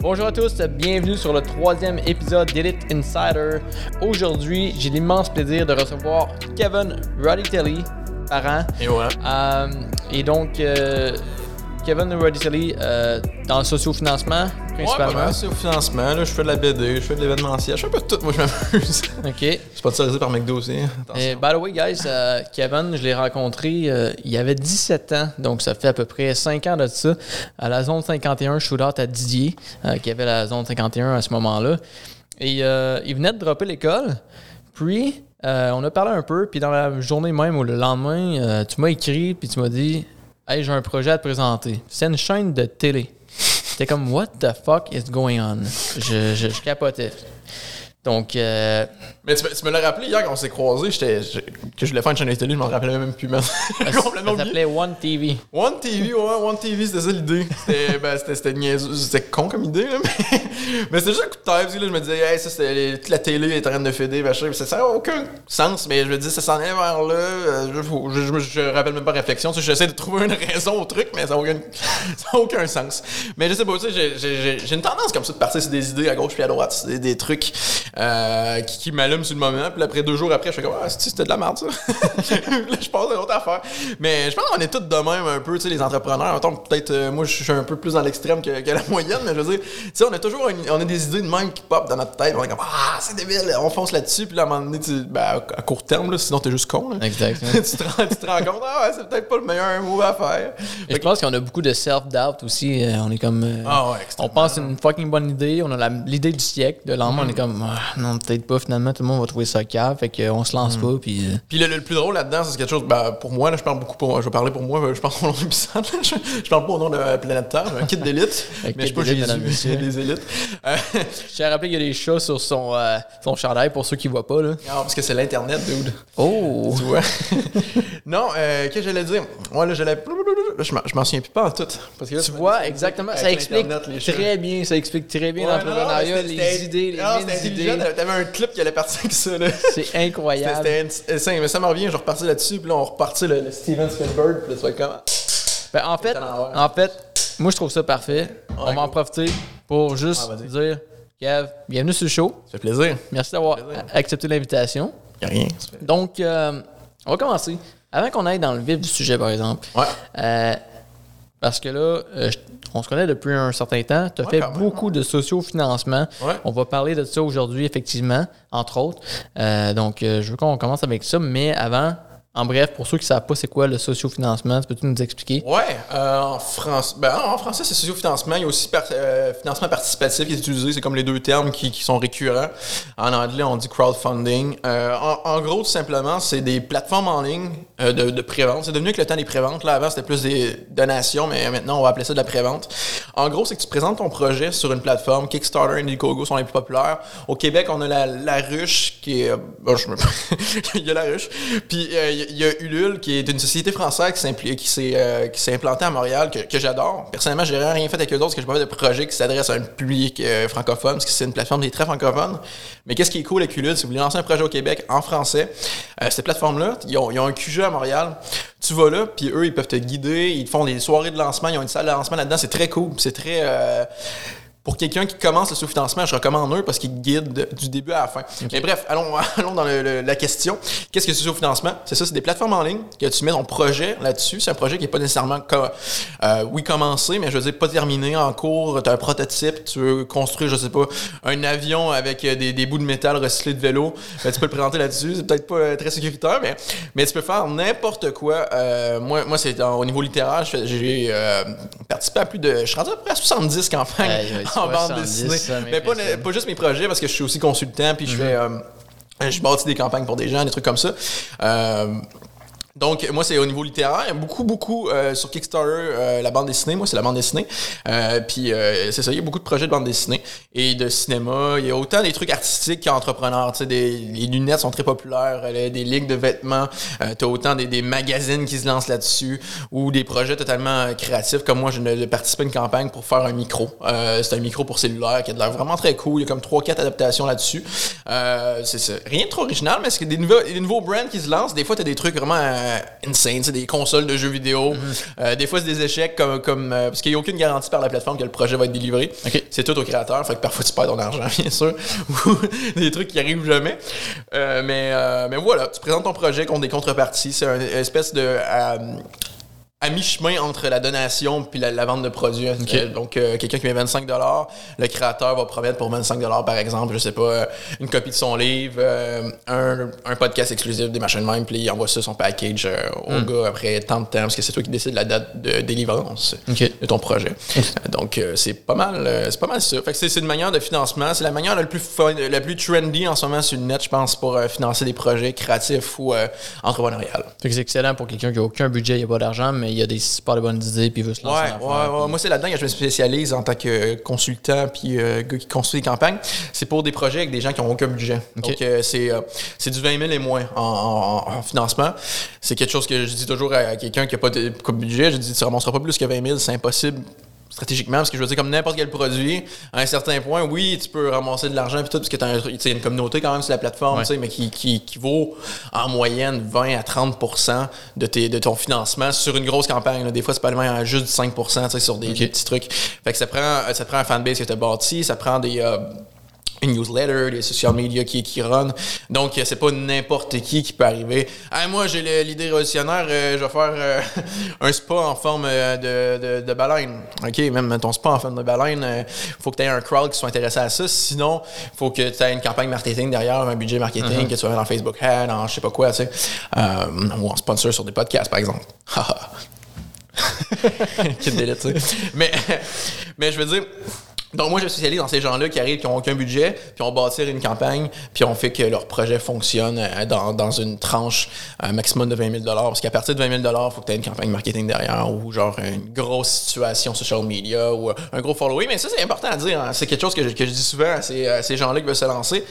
Bonjour à tous, bienvenue sur le troisième épisode d'Elite Insider. Aujourd'hui, j'ai l'immense plaisir de recevoir Kevin Roditelli, parent. Et ouais. Euh, et donc, euh, Kevin Roditelli, euh, dans le sociofinancement, principalement. mal, c'est au financement. Là, je fais de la BD, je fais de l'événementiel, je fais un peu de tout. Moi, je m'amuse. OK. Je suis sponsorisé par McDo aussi. Et by the way, guys, euh, Kevin, je l'ai rencontré, euh, il avait 17 ans, donc ça fait à peu près 5 ans de ça, à la zone 51 shootout à Didier, euh, qui avait la zone 51 à ce moment-là. Et il venait de dropper l'école, puis on a parlé un peu, puis dans la journée même ou le lendemain, tu m'as écrit, puis tu m'as dit Hey, j'ai un projet à te présenter. C'est une chaîne de télé. C'était comme What the fuck is going on? Je, je, je capotais. Donc, euh, Mais tu, me- tu me l'as rappelé hier quand on s'est croisés, j'étais, je- que je voulais faire une chaîne de télé, je m'en rappelais même plus. man. Complètement ça s'appelait One TV. One TV, ouais, One TV, c'était ça l'idée. C'était, ben, c'était, con comme idée, là, mais, mais c'était juste un coup de tête, parce que là, je me disais, hey, ça, c'était, les- toute la télé est en train de féder, machin, ça n'a aucun sens, mais je me dis, ça s'en est vers là, euh, je, je, je, je rappelle même pas réflexion, tu sais, j'essaie de trouver une raison au truc, mais ça n'a aucun, aucun sens. Mais je sais pas, tu sais, j'ai, une tendance comme ça de partir sur des idées à gauche puis à droite, des trucs euh, qui, qui m'allument sur le moment, puis après deux jours après, je fais comme, ah, c'était de la merde, ça? là, je passe à une autre affaire. Mais je pense qu'on est tous de même un peu, tu sais, les entrepreneurs. Peut-être, euh, moi, je suis un peu plus dans l'extrême que, que la moyenne, mais je veux dire, tu sais, on a toujours une- on a des idées de même qui pop dans notre tête. On est comme, ah, c'est débile, on fonce là-dessus, puis là, à un moment donné, tu, ben, à court terme, là, sinon t'es juste con. là. Exact. tu, te rends, tu te rends compte, ah ouais, c'est peut-être pas le meilleur move à faire. Et je pense qu'on a beaucoup de self-doubt aussi. Euh, on est comme. euh, Ah ouais, on pense une fucking bonne idée, on a l'idée du siècle. De lendemain, on est comme, Ah, non, peut-être pas, finalement, tout le monde va trouver ça cave, fait qu'on se lance pas, puis. euh, Puis le, le plus drôle là-dedans, c'est quelque chose, ben, pour moi, là, je parle beaucoup pour, je vais parler pour moi, je parle au nom de je, je parle pas au nom de la Planète Terre, j'ai un kit d'élite, mais je suis pas messieurs. des élites. Euh, Je tiens à rappeler qu'il y a des chats sur son, euh, son chandail pour ceux qui voient pas, là. non, parce que c'est l'Internet, dude. Oh! Tu vois? non, euh, qu'est-ce que j'allais dire? Moi, là, j'allais. Là, je m'en- je m'en souviens plus pas en tout. Parce que là, Tu vois, exactement. Ça explique très bien, ça explique très bien l'entrepreneuriat, les idées, les idées. T'avais un clip qui allait partir avec ça, là. C'est incroyable. c'était c'est- mais ça me revient, je repartis là-dessus, puis là, on repartit le, le Steven Spielberg, puis là, tu vas être comme. Ben, en fait, en fait, moi je trouve ça parfait. on va en profiter pour juste Ah, dire, Kev, bienvenue sur le show. Ça fait plaisir. Merci d'avoir accepté l'invitation. Rien. Donc, euh, on va commencer. Avant qu'on aille dans le vif du sujet, par exemple, Ouais. euh, parce que là, euh, je- on se connaît depuis un certain temps. Tu as Ouais, fait même, beaucoup de sociofinancement. Ouais. On va parler de ça aujourd'hui, effectivement, entre autres. Euh, donc, euh, je veux qu'on commence avec ça, mais avant, en bref, pour ceux qui ne savent pas c'est quoi le sociofinancement, peux-tu nous expliquer? Ouais, euh, en, ben, en français, c'est sociofinancement. Il y a aussi euh, financement participatif qui est utilisé. C'est comme les deux termes qui, sont récurrents. En anglais, on dit crowdfunding. Euh, en, gros, tout simplement, c'est des plateformes en ligne euh, de, de prévente. C'est devenu avec le temps des préventes. Là, avant, c'était plus des donations, mais maintenant, on va appeler ça de la prévente. En gros, c'est que tu présentes ton projet sur une plateforme. Kickstarter, Indiegogo sont les plus populaires. Au Québec, on a la, ruche qui est... je me... il y a la ruche. Puis, il y a Ulule, qui est une société française qui s'est euh, implantée à Montréal, que, que j'adore. Personnellement, j'ai rien fait avec eux autres, parce que je pas fait de projet qui s'adresse à un public euh, francophone, parce que c'est une plateforme qui est très francophone. Mais qu'est-ce qui est cool avec Ulule, si vous voulez lancer un projet au Québec en français, euh, cette plateforme-là, ils ont, ils ont un QG à Montréal. Tu vas là, puis eux, ils peuvent te guider, ils te font des soirées de lancement, ils ont une salle de lancement là-dedans, c'est très cool. C'est très... pour quelqu'un qui commence le sous-financement, je recommande eux parce qu'ils guident de- du début à la fin. Mais bref, allons, allons dans le- le- la question. Qu'est-ce que c'est le sous-financement? C'est ça, c'est des plateformes en ligne que tu mets ton projet là-dessus. C'est un projet qui n'est pas nécessairement, euh, oui, commencé, mais je veux dire, pas terminé, en cours. Tu as un prototype, tu veux construire, je sais pas, un avion avec euh, des, des bouts de métal recyclés de vélo. Ben, tu peux le présenter là-dessus. C'est peut-être pas euh, très sécuritaire, mais, mais tu peux faire n'importe quoi. Euh, moi, moi c'est au niveau littéraire, j'ai euh, participé à plus de. Je suis rendu à peu près à 70 campagnes en bande 70, dessinée. Mais pas, pas juste mes projets, parce que je suis aussi consultant, puis je fais. euh, je bâtis des campagnes pour des gens, des trucs comme ça. Euh, donc, moi, c'est au niveau littéraire. Il y a beaucoup, beaucoup euh, sur Kickstarter, euh, la bande dessinée. Moi, c'est la bande dessinée. Euh, puis, euh, c'est ça, il y a beaucoup de projets de bande dessinée et de cinéma. Il y a autant des trucs artistiques qu'entrepreneurs. Tu sais, des, les lunettes sont très populaires, euh, des ligues de vêtements. Euh, tu as autant des, des magazines qui se lancent là-dessus ou des projets totalement créatifs. Comme moi, je ne- de participer à une campagne pour faire un micro. C'est un micro pour cellulaire qui a de l'air vraiment très cool. Il y a comme 3-4 adaptations là-dessus. C'est. Rien de trop original, mais c'est des nouveaux, des nouveaux brands qui se lancent, des fois, tu as des trucs vraiment euh, insane. C'est des consoles de jeux vidéo. Euh, des fois, c'est des échecs comme. comme euh, parce qu'il n'y a aucune garantie par la plateforme que le projet va être délivré. C'est tout au créateur. Fait que parfois, tu perds ton argent, bien sûr. Ou des trucs qui arrivent jamais. Mais, euh, mais voilà, tu présentes ton projet contre des contreparties. C'est une espèce de. À mi-chemin entre la donation puis la, la vente de produits. Euh, donc, euh, quelqu'un qui met 25 le créateur va promettre pour 25 par exemple, je sais pas, euh, une copie de son livre, euh, un, un podcast exclusif des machines même, puis il envoie ça son package au gars après tant de temps, parce que c'est toi qui décides la date de délivrance de ton projet. Donc, c'est pas mal c'est pas mal ça. Fait que c'est une manière de financement. C'est la manière la plus, fun- la plus trendy en ce moment sur le net, je pense, pour financer des projets créatifs ou entrepreneuriales. Fait que c'est excellent pour quelqu'un qui a aucun budget, il a pas d'argent, mais il a des super de bonnes idées puis il veut se lancer Ouais, ouais, ouais. puis- Moi, c'est là-dedans que je me spécialise en tant que consultant puis euh, gars qui construit des campagnes. C'est pour des projets avec des gens qui n'ont aucun budget. Donc, euh, c'est euh, c'est du 20 000 et moins en, en- en financement. C'est quelque chose que je dis toujours à quelqu'un qui n'a pas de pas de budget. Je dis, tu ne ramasseras pas plus que 20 000, c'est impossible stratégiquement, parce que je veux dire, comme n'importe quel produit, à un certain point, oui, tu peux ramasser de l'argent puis tout, parce que tu as une communauté quand même sur la plateforme, Ouais. tu sais, mais qui, qui, qui vaut en moyenne 20 à 30 de, tes, de ton financement sur une grosse campagne. là. Des fois, c'est pas à juste du 5 tu sais, sur des, des petits trucs. Fait que ça prend, ça prend un fanbase que tu as bâti, ça prend des. euh, une newsletter, des social media qui, qui run. Donc, euh, c'est pas n'importe qui qui peut arriver. Hey, moi, j'ai l'idée révolutionnaire, euh, je vais faire euh, un spa en forme euh, de, de, de baleine. OK, même ton spa en forme de baleine, il faut que tu aies un crowd qui soit intéressé à ça. Sinon, il faut que tu aies une campagne marketing derrière, un budget marketing, que tu vas mettre dans Facebook Ad, en je sais pas quoi, tu sais. Euh, ou en sponsor sur des podcasts, par exemple. Quel délai, tu sais. Mais, mais je veux dire, donc moi je me spécialise dans ces gens-là qui arrivent, qui n'ont aucun budget, puis on bâtir une campagne, puis on fait que leur projet fonctionne euh, dans, dans une tranche un maximum de 20 000 Parce qu'à partir de 20 000 il faut que tu une campagne marketing derrière, ou genre une grosse situation social media, ou euh, un gros following. Mais ça, c'est important à dire. hein. C'est quelque chose que je, que je dis souvent à ces, à ces gens-là qui veulent se lancer.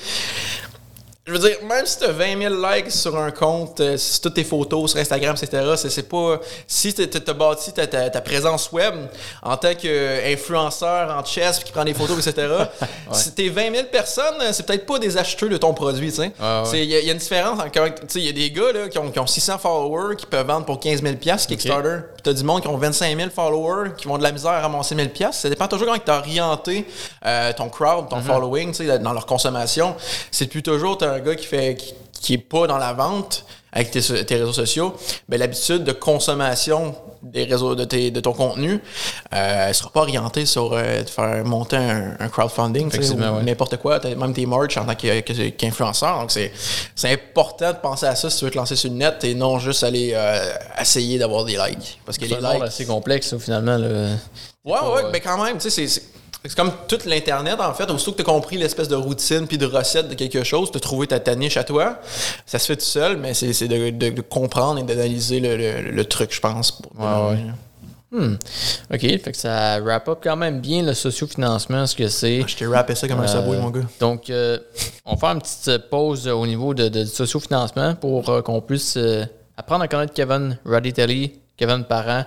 Je veux dire, même si tu as 20 000 likes sur un compte, euh, si toutes tes photos sur Instagram, etc., c'est, pas. Si tu as bâti ta, ta- ta présence web en tant qu'influenceur en chess qui prend des photos, etc., si t'es 20 000 personnes, c'est peut-être pas des acheteurs de ton produit, tu sais. Ah ouais. Il y, a- il y a une différence. il y a des gars là, qui, ont, qui ont 600 followers qui peuvent vendre pour 15 000 Kickstarter. Puis t'as du monde qui ont 25 000 followers qui vont de la misère à ramasser 1000 Ça dépend toujours comment tu as orienté euh, ton crowd, ton following, tu sais, dans leur consommation. C'est plus toujours t'as un gars qui fait qui, qui est pas dans la vente avec tes, réseaux sociaux, ben, l'habitude de consommation des réseaux de, tes, de ton contenu euh, sera pas orientée sur euh, de faire monter un, un crowdfunding, ouais. n'importe quoi, même tes merch en tant qu'influenceur. Donc, c'est c'est important de penser à ça si tu veux te lancer sur le net et non juste aller euh, essayer d'avoir des likes. Parce que C'est les likes. assez complexe, finalement. Ouais, ouais, mais quand même, tu sais, c'est- c'est. Comme toute l'Internet, en fait. Aussitôt que tu as compris l'espèce de routine puis de recette de quelque chose, tu as trouvé ta, ta niche à toi. Ça se fait tout seul, mais c'est de, de- de comprendre et d'analyser le, le- le truc, je pense. pour- Ouais. Hmm. OK, fait que ça wrap up quand même bien le sociofinancement, ce que c'est. Je t'ai rappé ça comme un Euh, mon gars. Donc, euh, on va faire une petite pause au niveau de, de- sociofinancement pour euh, qu'on puisse euh, apprendre à connaître Kevin Raditelli, Kevin Parent.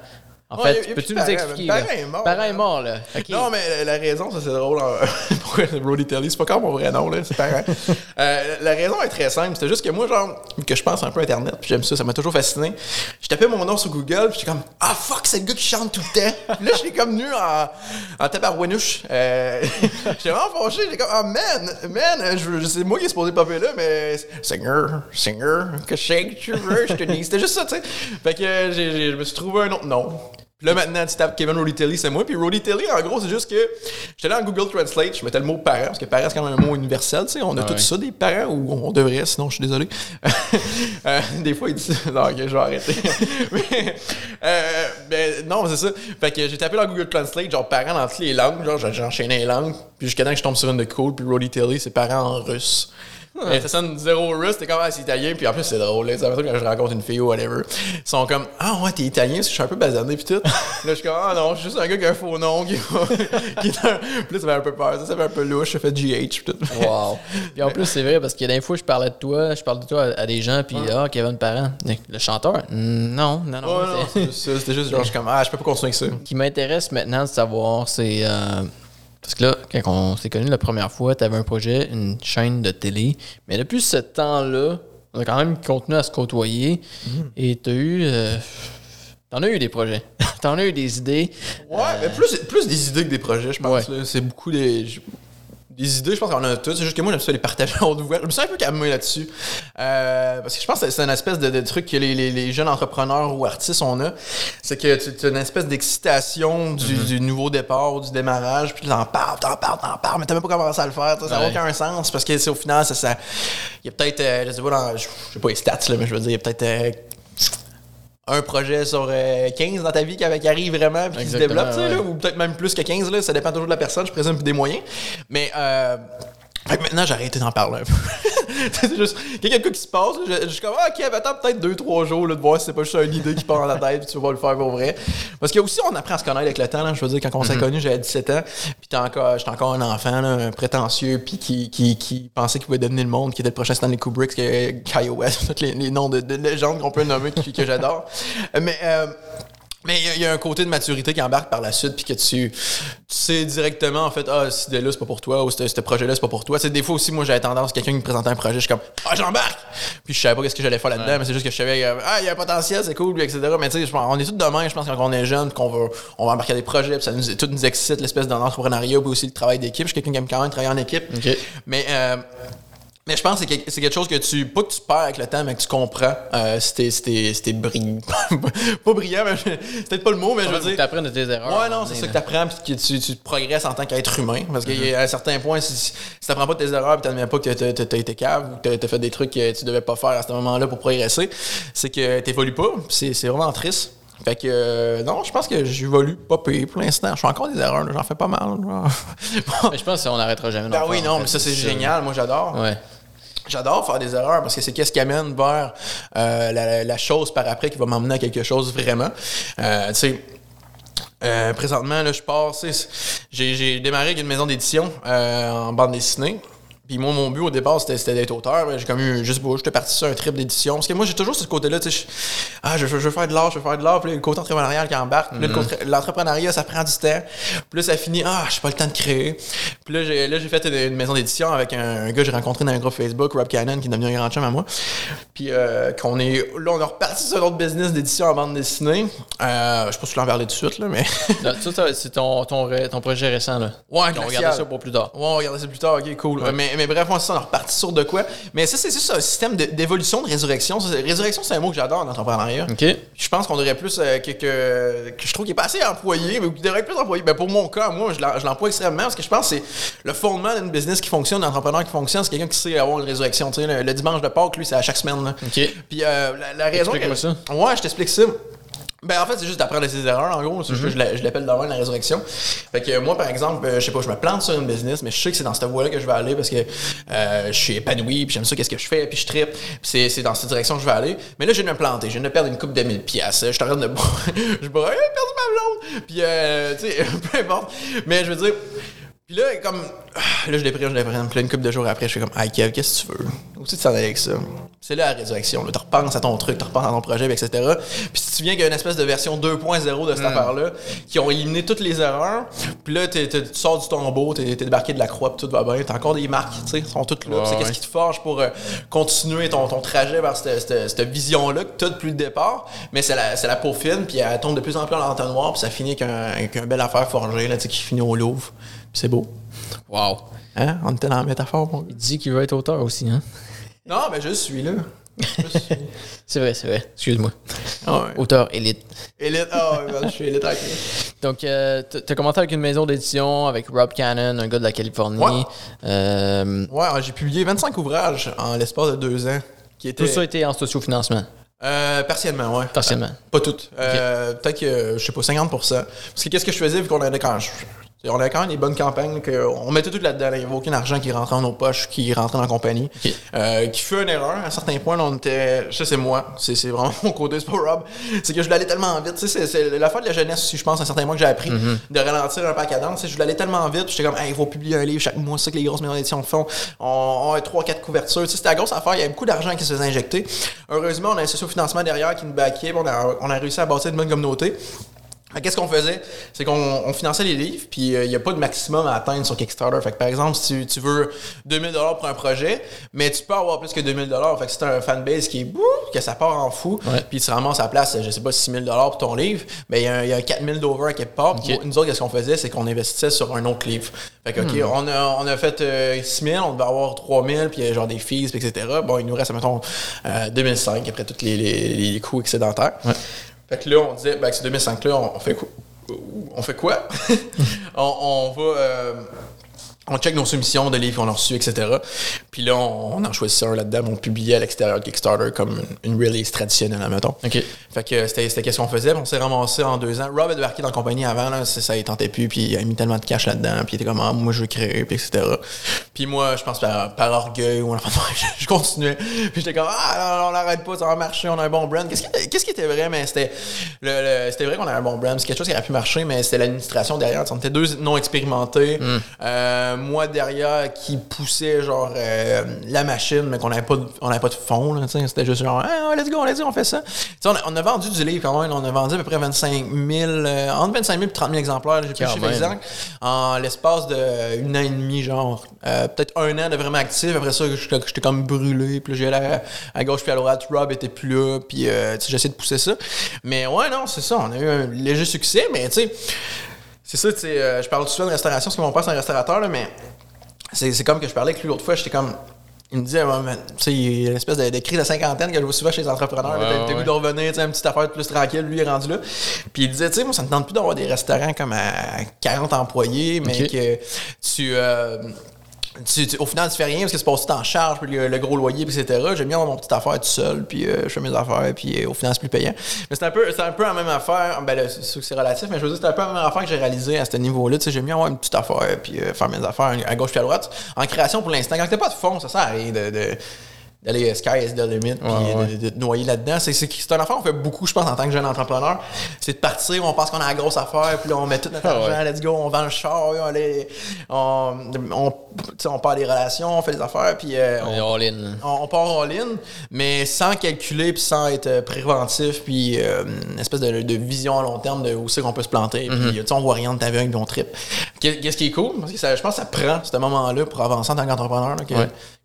En fait, peux-tu nous expliquer? Là? est mort, Parent est hein. mort, là. Non, mais la, raison, ça c'est drôle. en- Pourquoi Brody Telly, c'est pas comme mon vrai nom, là, c'est pareil. Euh, la raison est très simple. C'était juste que moi, genre, que je pense un peu Internet, puis j'aime ça, ça m'a toujours fasciné. Je tapais mon nom sur Google, puis j'étais comme, ah fuck, c'est le gars qui chante tout le temps. Puis là, j'étais comme nu en, en tabarouinouche. Euh, j'étais vraiment fâché. J'étais comme, ah man, man, je, je- c'est moi qui est supposé popper là, mais singer, singer, que shake, tu veux, je te dis. C'était juste ça, tu sais. Fait que euh, j'ai- j'ai- je me suis trouvé un autre nom. Puis là, maintenant, tu tapes Kevin Roddy Telly, c'est moi. Puis Roddy Telly, en gros, c'est juste que j'étais allé en Google Translate, je mettais le mot parent, parce que parent, c'est quand même un mot universel, tu sais. On a Ah tous ouais. ça, des parents, ou on devrait, sinon je suis désolé. Euh, des fois, ils disent. Non, ok, je vais arrêter. Mais, euh, ben, non, c'est ça. Fait que j'ai tapé dans Google Translate, genre parents dans toutes les langues, genre j'ai enchaîné les langues, puis jusqu'à temps que je tombe sur une de cool, puis Roddy Telly, c'est parents en russe. Mais ça sonne zéro russe, t'es comme, ah, c'est italien, puis en plus, c'est drôle, là. C'est quand je rencontre une fille ou whatever. Ils sont comme, ah, ouais, t'es italien, je suis un peu basané, puis tout. là, je suis comme, ah, non, je suis juste un gars qui a un faux nom, qui, qui est un. Puis là, ça fait un peu peur, ça, ça fait un peu louche, ça fait GH, puis tout. Wow. Puis en plus, c'est vrai, parce que des fois, je parlais de toi, je parle de toi à, à des gens, puis ah, Kevin Parent. Le chanteur? Non, non, non. C'était juste genre, je suis comme, ah, je peux pas continuer avec ça. Ce qui m'intéresse maintenant de savoir, c'est. euh, parce que là, quand on s'est connus la première fois, tu avais un projet, une chaîne de télé. Mais depuis ce temps-là, on a quand même continué à se côtoyer. Mhm. Et tu as eu. euh, T'en as eu des projets. T'en as eu des idées. Ouais, mais plus, plus des idées que des projets, je pense. Ouais. là. C'est beaucoup des. Des idées, je pense qu'on en a toutes. C'est juste que moi, j'aime ça les partager en ouvert. Je me sens un peu calmé là-dessus. Euh, parce que je pense que c'est une espèce de, de truc que les, les- les jeunes entrepreneurs ou artistes, on a. C'est que tu as une espèce d'excitation du, Mm-hmm. du nouveau départ, du démarrage. Puis t'en parles, t'en parles, t'en parles, mais t'as même pas commencé à le faire. tu Ça n'a Ouais. aucun sens. Parce que c'est au final, ça. ça- Il y a peut-être. euh, je sais pas, dans, je je sais pas les stats, là, mais je veux dire, il y a peut-être. euh, un projet sur euh, 15 dans ta vie qui, qui arrive vraiment puis qui se développe, tu sais, ouais. là, ou peut-être même plus que 15, là, ça dépend toujours de la personne, je présume, des moyens. Mais euh, fait que maintenant, j'ai arrêté d'en parler un peu. c'est juste, il y a quelque chose qui se passe, je, je suis comme, ah, ok, attends peut-être 2-3 jours là, de voir si c'est pas juste une idée qui part dans la tête, puis tu vas le faire pour vrai. Parce que aussi, on apprend à se connaître avec le temps, là, je veux dire, quand on s'est connus, j'avais 17 ans, puis encore, j'étais encore un enfant, là, un prétentieux, puis qui, qui, qui pensait qu'il pouvait devenir le monde, qui était le prochain Stanley Kubrick, que Kanye West, les, les noms de, de légendes qu'on peut nommer, que, que j'adore. Mais, euh, mais il y a- il y, a un côté de maturité qui embarque par la suite, puis que tu, tu sais directement, en fait, ah, cette idée-là, c'est pas pour toi, ou ce projet-là, c'est pas pour toi. C'est des fois aussi, moi, j'avais tendance, quelqu'un qui me présentait un projet, je suis comme, ah, j'embarque! Puis je savais pas qu'est-ce que j'allais faire là-dedans, mais c'est juste que je savais, euh, ah, il y a un potentiel, c'est cool, etc. Mais tu sais, on est tous demain, je pense, quand on est jeune, puis qu'on va, on va embarquer à des projets, puis ça nous, tout nous excite, l'espèce d'entrepreneuriat, puis aussi le travail d'équipe. Je suis quelqu'un qui aime quand même travailler en équipe. OK. Mais, euh, mais je pense que c'est quelque- chose que tu, pas que tu perds avec le temps, mais que tu comprends. Euh, si t'es- si brillant. pas brillant, mais c'est peut-être pas le mot, mais je veux dire. Tu apprends de tes erreurs. Ouais, non, c'est ça que tu apprends, puis que tu, tu progresses en tant qu'être humain. Parce qu'à un certain point, si, si tu n'apprends pas de tes erreurs, puis tu n'admets pas que tu as été cave, ou que tu as fait des trucs que tu devais pas faire à ce moment-là pour progresser, c'est que tu n'évolues pas. C'est vraiment triste. Fait que, euh, non, je pense que j'évolue pas pire pour l'instant. Je fais encore des erreurs, j'en fais pas mal. Mais je pense qu'on n'arrêtera jamais. Ben oui, non, mais ça, c'est génial. Moi, j'adore. Ouais. J'adore faire des erreurs parce que c'est qu'est-ce qui amène vers euh, la, la chose par après qui va m'emmener à quelque chose vraiment. Euh, tu sais, euh, présentement, là, je pars, j'ai démarré avec une maison d'édition euh, en bande dessinée. Puis moi, mon but au départ, c'était, c'était d'être auteur. mais J'ai comme eu, juste beau, j'étais parti sur un trip d'édition. Parce que moi, j'ai toujours ce côté-là, tu sais, je- ah, je, veux- je veux faire de l'art, je veux faire de l'art. Puis là, le côté entrepreneurial qui embarque. Puis côté- l'entrepreneuriat, ça prend du temps. Puis là, ça finit, ah, j'ai pas le temps de créer. Puis là, j'ai, là, j'ai fait une, une maison d'édition avec un, un gars que j'ai rencontré dans un groupe Facebook, Rob Cannon, qui est devenu un grand chum à moi. Puis euh, qu'on est, là, on est reparti sur un autre business d'édition en bande dessinée. Euh, je sais pas si je l'en parler tout de suite, là, mais. Ça, c'est ton, ton, ton projet récent. Là. Ouais, On regarder ça pour plus tard. Ouais, on va regarder ça plus tard, ok, cool. Mais, mais bref, on, est reparti sur de quoi. Mais ça, c'est juste un système d'évolution, de, résurrection. Résurrection, c'est un mot que j'adore dans l'entrepreneuriat. OK. Je pense qu'on devrait plus euh, que, que, que je trouve qu'il est pas assez employé, mais qu'il devrait être plus employé. Ben, pour mon cas, moi, je l'em- je l'emploie extrêmement parce que je pense que c'est le fondement d'une business qui fonctionne, d'un entrepreneur qui fonctionne, c'est quelqu'un qui sait avoir une résurrection. Tu sais, le, le dimanche de Pâques, lui, c'est à chaque semaine. là. OK. Puis euh, la, la raison. Que- ça. Ouais, je t'explique ça. Ben en fait, c'est juste d'apprendre de ses erreurs, en gros. C'est juste que je je l'appelle d'avant la résurrection. Fait que euh, moi, par exemple, euh, je sais pas, je me plante sur une business, mais je sais que c'est dans cette voie-là que je vais aller parce que euh, je suis épanoui, puis j'aime ça, qu'est-ce que je fais, puis je trippe, puis c'est, c'est dans cette direction que je vais aller. Mais là, je viens de me planter, je viens de perdre une coupe de 1000 piastres. Je suis en train de... je bois, hey, j'ai perdu ma blonde! Puis, euh, tu sais, peu importe. Mais je veux dire... Puis là, comme. ah, Là, je déprime, je déprime. Puis là, une couple de jours après, je suis comme, hey, Kev, qu'est-ce que tu veux? Où tu t'en aller avec ça? C'est là la résurrection. Là. Tu repenses à ton truc, tu repenses à ton projet, etc. Puis si tu viens qu'il y a une espèce de version 2.0 de cette affaire-là, qui ont éliminé toutes les erreurs, puis là, t'es- t'es- tu sors du tombeau, t'es t'es débarqué de la croix, puis tout va bien. T'as encore des marques, tu sais, sont toutes là. C'est ouais. qu'est-ce qui te forge pour euh, continuer ton, ton trajet vers cette, cette- cette vision-là que tu as depuis le départ. Mais c'est la, c'est la peau fine, puis elle tombe de plus en plus en l'entonnoir, puis ça finit avec un, avec un belle affaire forgée, là, tu sais, qui finit au Louvre. C'est beau. Wow. Hein? On était dans la métaphore, mon gars. Il dit qu'il veut être auteur aussi, hein? Non, mais je suis là. Je suis. C'est vrai, c'est vrai. Excuse-moi. Ah ouais. Auteur élite. Élite. Ah ben, je suis élite avec Donc, euh, t- t'as commencé avec une maison d'édition avec Rob Cannon, un gars de la Californie. Ouais. Euh, Ouais, j'ai publié 25 ouvrages en l'espace de deux ans. Qui étaient, tout ça a été en sociofinancement, Euh, partiellement, ouais. partiellement. Pas toutes. Euh, Peut-être que, je sais pas, 50% Parce que qu'est-ce que je faisais vu qu'on avait quand je- on avait quand même des bonnes campagnes, que on mettait tout là-dedans. là. Il n'y avait aucun argent qui rentrait dans nos poches, qui rentrait dans la compagnie. Euh, qui fut une erreur. À un certain point, là, on était. Ça, c'est moi. C'est c'est vraiment mon côté, c'est pas Rob. C'est que je aller tellement vite. Tu sais, c'est- la fin de la jeunesse aussi, je pense, à un certain point que j'ai appris de ralentir un peu à cadence. Je aller tellement vite. J'étais comme, hey, il faut publier un livre chaque mois. C'est ça que les grosses maisons d'édition font. On, on a 3-4 couvertures. C'était la grosse affaire. Il y avait beaucoup d'argent qui se faisait injecter. Heureusement, on a un sociofinancement derrière qui nous On a, on a réussi à bâtir une bonne communauté. Qu'est-ce qu'on faisait? C'est qu'on on finançait les livres, puis il n'y a pas de maximum à atteindre sur Kickstarter. Fait que, par exemple, si tu, tu veux 2000 pour un projet, mais tu peux avoir plus que 2000 Fait que c'est un fanbase qui est bouh, que ça part en fou, puis tu ramasses à la place, je sais pas, 6000 pour ton livre, mais il y, y a 4000 d'over à quelque part. Puis Ok. Nous autres, qu'est-ce qu'on faisait? C'est qu'on investissait sur un autre livre. Fait que, OK, Hmm. on, a, on a fait euh, 6000, on devait avoir 3000, puis il y a genre des fees, puis etc. Bon, il nous reste, mettons, euh, 2005 après tous les, les, les coûts excédentaires. Ouais. Fait que là, on disait, ben, avec ces 2005-là, on, fait quoi? On fait quoi? on, on va. euh, on check nos soumissions de livres qu'on a reçus, etc. Puis là, on, on en choisissait un là-dedans, on le publiait à l'extérieur de Kickstarter comme une, une release traditionnelle, admettons. OK. Fait que c'était c'était qu'est-ce qu'on faisait? On s'est ramassé en deux ans. Rob a débarqué dans la compagnie avant, là, ça, il tentait plus, puis il a mis tellement de cash là-dedans, puis il était comme, ah, moi je veux créer, puis etc. Puis moi, je pense par, par orgueil ou enfin, je continuais. Puis j'étais comme, ah, on n'arrête pas, ça va marcher, on a un bon brand. Qu'est-ce qui, qui était vrai, mais c'était le, le- c'était vrai qu'on avait un bon brand. C'est quelque chose qui aurait pu marcher, mais c'était l'administration derrière. On était deux non expérimentés. Euh, moi derrière qui poussait genre euh, la machine, mais qu'on n'avait pas, de- on pas de fond. C'était juste genre, Ah, let's go, let's go, on fait ça. On, a, on a vendu du livre quand même. On a vendu à peu près 25 000, euh, entre 25 000 et 30 000 exemplaires. J'ai plus le chiffre exact. En l'espace d'une an et demi, genre. Euh, Peut-être un an de vraiment actif. Après ça, j'étais comme brûlé. Puis j'allais à, à gauche puis à droite. Rob était plus là. Puis j'essayais de pousser ça. Mais ouais, non, c'est ça. On a eu un léger succès. Mais tu sais, c'est ça, tu sais, euh, je parle souvent de restauration parce que mon père, c'est un restaurateur, là, mais c'est comme que je parlais avec lui l'autre fois, j'étais comme. Il me mais, tu sais, il y a une espèce de, de crise de cinquantaine que je vois souvent chez les entrepreneurs. Ouais, T'as ouais, le goût de revenir, tu sais, une petite affaire plus tranquille, lui il est rendu là. Puis il disait, tu sais, moi, ça me tente plus d'avoir des restaurants comme à 40 employés, mais que tu. euh, tu- tu- au final, tu fais rien parce que c'est passé en charge, puis le, gros loyer, etc. J'aime bien avoir mon petite affaire tout seul, puis euh, je fais mes affaires, puis euh, au final, c'est plus payant. Mais c'est un peu, un peu la même affaire. Ben, c'est c'est relatif, mais je veux dire, c'est un peu la même affaire que j'ai réalisé à ce niveau-là. Tu sais, j'aime bien avoir une petite affaire, puis euh, faire mes affaires à gauche puis à droite. En création, pour l'instant, quand t'as pas de fond, ça sert à rien de d'aller sky is the limit puis Ouais, ouais. de, de te noyer là-dedans. C'est, c'est, c'est une affaire qu'on fait beaucoup, je pense, en tant que jeune entrepreneur. C'est de partir, on pense qu'on a la grosse affaire, puis là, on met tout notre Ah argent, ouais. let's go, on vend le char, on, allait- on, on, on part des relations, on fait des affaires, puis euh, On all in. on, on part all-in, mais sans calculer, puis sans être euh, préventif, puis euh, une espèce de, de vision à long terme de où c'est qu'on peut se planter, puis sais, on voit rien de ta vie, puis on trip. Qu'est- Qu'est-ce qui est cool? Parce que ça- je pense que ça prend ce moment-là pour avancer en tant qu'entrepreneur, là, que,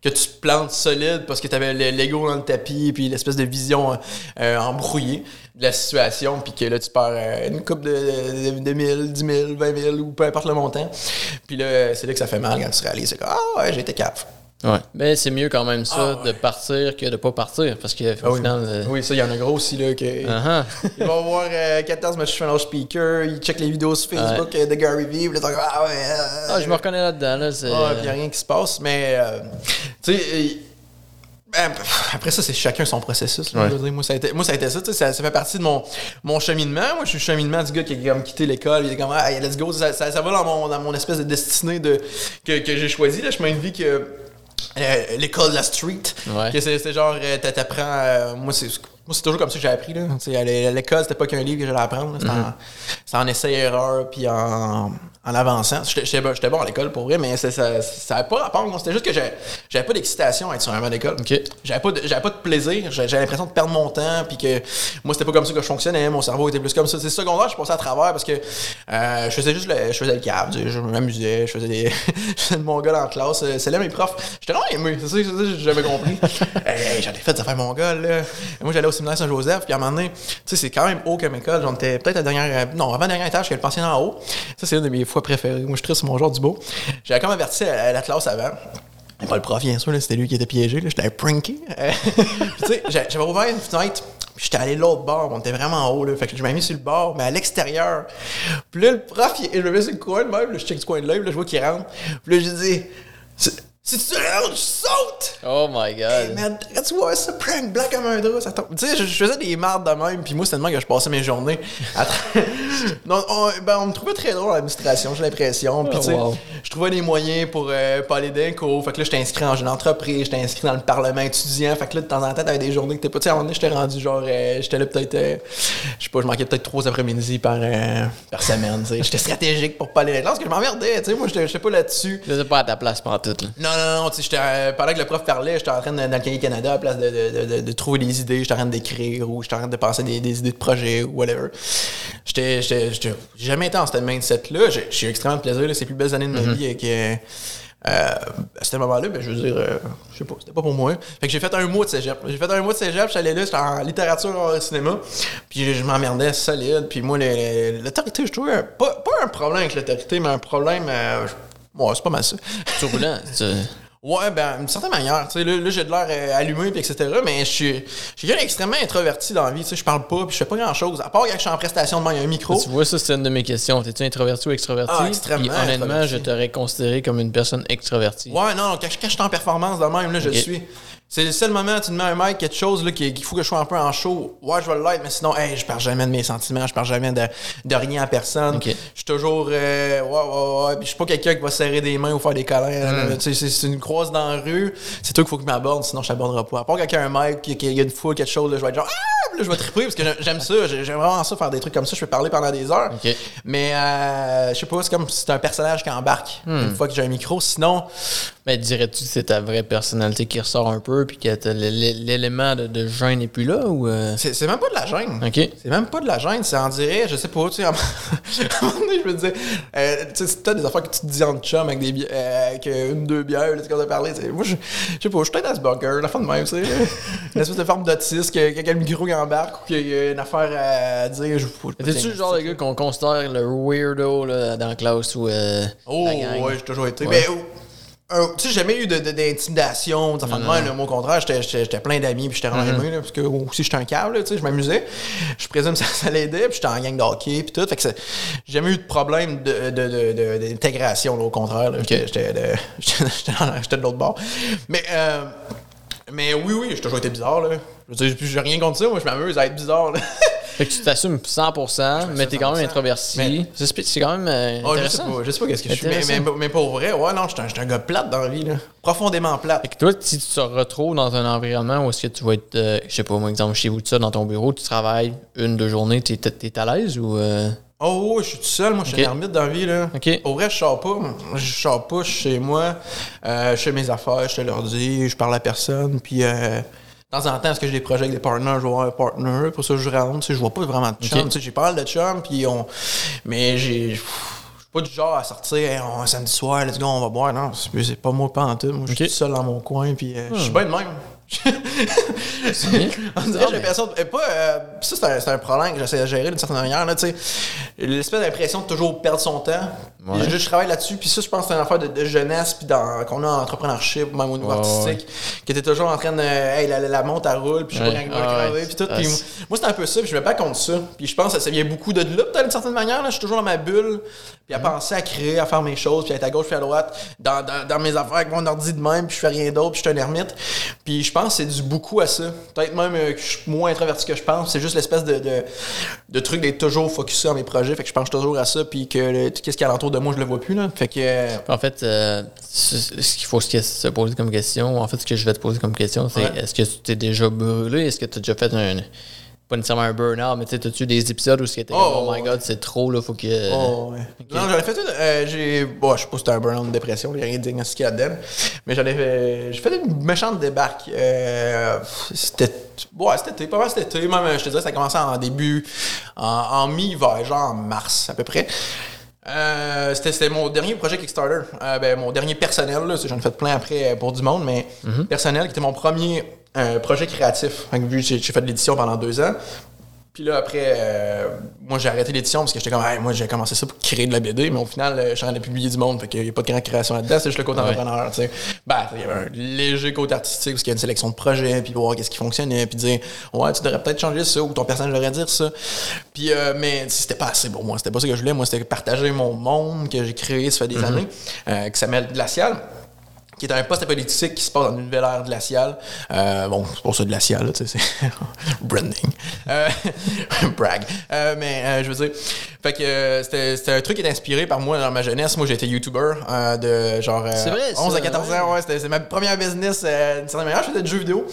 que tu te plantes solide parce que tu avais l'ego dans le tapis, puis l'espèce de vision euh, embrouillée de la situation, puis que là, tu perds euh, une coupe de, de, de 1000, 10 000, 20 000, ou peu importe le montant. Puis là, c'est là que ça fait mal quand tu réalises, c'est comme, ah ouais, j'ai été cap. Ouais. Ben, c'est mieux quand même ça Ah, ouais. de partir que de pas partir. Parce qu'au Ah oui. final. euh, Oui, ça, il y en a gros aussi, là, que... ah, Il va voir euh, 14 motivational speaker, il check les vidéos sur Facebook euh, de Gary Vee, là, ah ouais. euh, ah, je me reconnais là-dedans. Là, c'est- Ah, puis il a rien qui se passe, mais euh, tu sais, euh, après ça, c'est chacun son processus. là, Ouais. moi, ça a été, moi, ça a été ça, ça, ça fait partie de mon, mon cheminement. Moi, je suis le cheminement du gars qui a comme quitté l'école, il est comme, ah, let's go, ça, ça, ça va dans mon, dans mon espèce de destinée de, que, que j'ai choisi, le chemin de vie que. euh, l'école de la street. Ouais. Que c'est genre, euh, t'a- t'apprends. euh, moi, c'est. Moi, c'est toujours comme ça que j'ai appris. Là. À l'é- à l'école, c'était pas qu'un livre que j'allais apprendre. C'était en, c'était en essai-erreur, puis en, en avançant. J'étais- bon, à l'école pour vrai, mais ça ça, ça pas rapport. C'était juste que j'avais pas d'excitation à être sur un banc d'école. Ok. J'avais pas, de- j'avais pas de plaisir. J'avais j'avais l'impression de perdre mon temps, puis que moi, c'était pas comme ça que je fonctionnais. Mon cerveau était plus comme ça. C'est secondaire, je passais à travers parce que euh, je faisais juste le, je faisais le Je m'amusais, je faisais des. je faisais de mon gars en classe. euh, C'est là mes profs. J'étais vraiment aimé. C'est ça, c'est ça que j'ai jamais compris. hey, J'en ai fait des affaires mon gars, là. Moi, j'allais au Saint-Joseph, puis à un moment donné, tu sais, c'est quand même haut comme école. J'en étais peut-être la dernière. Non, avant dernier étage, que le pensionnat en haut. Ça, c'est une de mes fois préférées. Moi, je tripe sur mon genre du beau. J'avais comme averti à, la classe avant. Mais pas le prof, bien sûr, là, c'était lui qui était piégé. là, J'étais pranké. Euh, tu sais, j'a- j'avais ouvert une fenêtre. J'étais allé l'autre bord, on était vraiment en haut, là. Fait que je m'ai mis sur le bord, mais à l'extérieur. Puis là, le prof, il, je me mets sur le coin de même, je check du coin de l'œil, là, je vois qu'il rentre. Puis là, j'ai dit, si tu rentres, je saute! Oh my Hey, god. man, tu vois ça, prank, black comme un drap, ça tombe. Tu sais, je, je faisais des mardes de même, puis moi, c'est tellement que je passais mes journées à Donc, on, ben, on me trouvait très drôle à l'administration, j'ai l'impression. Puis, Oh, tu sais, wow. je trouvais des moyens pour euh, pas aller d'un cours. Fait que là, j'étais inscrit en jeune entreprise, j'étais inscrit dans le parlement étudiant. Fait que là, de temps en temps, t'avais des journées que t'es pas. Tu sais, à un moment donné, j'étais rendu genre, euh, j'étais là peut-être, euh, je sais pas, je manquais peut-être trois après-midi par, euh, par semaine, tu sais. J'étais stratégique pour pas aller là. Parce que je m'emmerdais, tu sais, moi, j'étais j'étais pas là-dessus. Là, t'es pas à ta place pendant tout. Là. Non, non, non, tu sais, j'étais, euh, pendant que le prof parlait, j'étais en train le Canada, à place de, de, de, de, trouver des idées, j'étais en train d'écrire ou j'étais en train de penser des, des idées de projet ou whatever. J'étais, j'étais, j'ai jamais été en cette mindset-là. J'ai, j'ai eu extrêmement de plaisir, là, c'est les plus belles années de ma vie avec. Euh, euh, à ce moment-là, ben, je veux dire, euh, je sais pas, c'était pas pour moi. Fait que j'ai fait un mois de cégep. J'ai fait un mois de cégep, j'allais là, j'étais en littérature en cinéma, puis je, m'emmerdais solide. Puis moi, l'autorité, je trouvais pas, pas un problème avec l'autorité, mais un problème. Euh, ouais, c'est pas mal ça. Turbulent. Ouais, ben, d'une certaine manière. Tu sais, là, j'ai de l'air euh, allumé, puis etc. Mais je suis, suis extrêmement introverti dans la vie. Tu sais, je parle pas, puis je fais pas grand chose. À part quand je suis en prestation de il y a un micro. Tu vois, ça, c'est une de mes questions. T'es-tu introverti ou extroverti? Ah, extrêmement. honnêtement, je t'aurais considéré comme une personne extrovertie. Ouais, non, quand, je suis en performance de même, là, je suis. C'est le seul moment où tu me mets un mic, quelque chose là, qu'il faut que je sois un peu en show. Ouais, je vais l'être, mais sinon, hey, je parle jamais de mes sentiments, je parle jamais de, de rien à personne. Je suis toujours. Euh, ouais, ouais, ouais. Puis je suis pas quelqu'un qui va serrer des mains ou faire des câlins. Hmm. C'est une croise dans la rue. C'est toi qu'il faut que je m'aborde, sinon je t'aborderai pas. À part quelqu'un a un mic, qu'il y a une foule, quelque chose, là, je vais être genre. Ah! Là, je vais triper parce que j'aime ça. J'aime vraiment ça, faire des trucs comme ça. Je peux parler pendant des heures. Mais euh, je sais pas, c'est comme si c'est un personnage qui embarque hmm. une fois que j'ai un micro. Sinon, mais dirais-tu que c'est ta vraie personnalité qui ressort un peu, puis que l'élément de, de, gêne n'est plus là ou euh? C'est même pas de la gêne. OK. C'est même pas de la gêne, c'est en dirait, je sais pas, tu sais, à un moment donné, je me disais, euh, tu sais, c'est peut-être des affaires que tu te dis en chum avec des bières, euh, avec une, deux bières, là, tu commences à parler, moi, je, je sais pas, je suis peut-être Asperger, la fin de même, tu sais, une espèce de forme d'autisme, que quelqu'un micro qui embarque ou qu'il y a une affaire à dire, je T'es-tu le genre de gars qu'on considère le weirdo là, dans la classe ou. Euh, oh, ouais, j'ai toujours été. Mais, oh, euh, tu sais, j'ai jamais eu d'intimidation, de, de, de, au contraire, j'étais plein d'amis, puis j'étais vraiment mm-hmm. aimé, parce que aussi j'étais un câble, tu sais, je m'amusais. Je présume que ça, ça l'aidait, puis j'étais en gang de hockey, puis tout. Fait que j'ai jamais eu de problème d'intégration, au contraire. J'étais de l'autre bord. Mais, euh, mais oui, oui, j'ai toujours été bizarre, là. J'ai rien contre ça, moi je m'amuse à être bizarre, là. Fait que tu t'assumes 100%, mais t'es quand même introverti. C'est quand même euh, intéressant. je sais pas, je sais pas qu'est-ce que je suis, mais, mais, mais, pour vrai, ouais, non, je suis un, gars plate dans la vie, là. Profondément plate. Fait que toi, si tu te retrouves dans un environnement où est-ce que tu vas être, euh, je sais pas, moi, exemple, chez vous, tout ça, dans ton bureau, tu travailles une, deux journées, t'es es, à l'aise ou... Euh? Oh, je suis tout seul, moi, je suis un ermite dans la vie, là. OK. Au vrai, je sors pas. Je sors pas, je suis chez moi, je fais mes affaires, je te leur dis, je parle à personne, puis temps en temps, est-ce que j'ai des projets avec des partners, je vais voir un partner, pour ça je rentre, je vois pas vraiment de chum, j'ai pas mal de chum, puis on... Mais j'ai... Je suis pas du genre à sortir un samedi soir, let's go, on va boire. Non, c'est pas moi pas en tout. Moi, je suis seul dans mon coin, puis euh, je suis hmm. bien de même. on dirait que j'ai l'impression de, pas euh, ça c'est un, un, problème que j'essaie de gérer d'une certaine manière là tu sais l'espèce d'impression de toujours perdre son temps je, travaille là-dessus puis ça je pense que c'est une affaire de, jeunesse puis qu'on a en entrepreneurship même au niveau artistique qui était toujours en train de hey, la, la, monte à roule puis je sais pas ah, puis tout puis moi c'est un peu ça puis je me bats contre ça puis je pense que ça vient beaucoup de là d'une certaine manière là je suis toujours dans ma bulle puis à mm-hmm. penser à créer à faire mes choses puis à être à gauche puis à droite dans, dans, dans mes affaires avec mon ordi de même puis je fais rien d'autre puis je suis un ermite puis je pense que c'est du beaucoup à ça. Peut-être même euh, que je suis moins introverti que je pense. C'est juste l'espèce de, de, de, truc d'être toujours focusé sur mes projets. Fait que je pense toujours à ça. Puis que qu'est-ce qu'il y a alentour de moi, je le vois plus. Là. Fait que. Euh, en fait, euh, ce qu'il faut se poser comme question, en fait, ce que je vais te poser comme question, c'est est-ce que tu t'es déjà brûlé? Est-ce que tu as déjà fait un pas nécessairement un burn-out, mais tu sais, as-tu des épisodes où c'était oh, oh, my god, c'est trop, là, faut que. Oh, ouais. Non, j'en ai fait une. Euh, j'ai. Bon, je sais pas si c'était un burn-out, une dépression, a rien de diagnostiqué là-dedans. Mais j'en ai fait. J'ai fait une méchante débarque. Euh, c'était. Ouais, c'était pas mal cet été. Même, je te dirais, ça a commencé en début. En, en mi-hiver, genre en mars, à peu près. Euh, c'était mon dernier projet Kickstarter. Euh, ben, mon dernier personnel, j'en ai fait plein après pour du monde, mais mm-hmm. personnel, qui était mon premier projet créatif. Vu j'ai fait de l'édition pendant deux ans. Puis là, après, euh, moi, j'ai arrêté l'édition parce que j'étais comme, moi, j'ai commencé ça pour créer de la BD, mais au final, euh, je suis en train de publier du monde, fait qu'il n'y a pas de grande création là-dedans, c'est juste le côté entrepreneur, tu sais. Ben, il y avait un léger côté artistique parce qu'il y a une sélection de projets, puis voir qu'est-ce qui fonctionnait, puis dire, ouais, tu devrais peut-être changer ça, ou ton personnage devrait dire ça. Puis, euh, mais c'était pas assez pour moi, c'était pas ça que je voulais. Moi, c'était partager mon monde que j'ai créé, ça fait des mm-hmm. années, qui s'appelle Glacial qui est un post-politique qui se passe dans une nouvelle ère glaciale. Euh, bon, c'est pour ça glacial, là, tu sais, c'est branding. Euh, brag. Euh, mais je veux dire, Fait que euh, c'était c'était un truc qui est inspiré par moi dans ma jeunesse. Moi, j'étais YouTuber euh, de genre euh, vrai, 11 à ça, 14 ouais. ans. Ouais, c'était c'est ma première business euh, d'une certaine manière. Je faisais du jeux vidéo.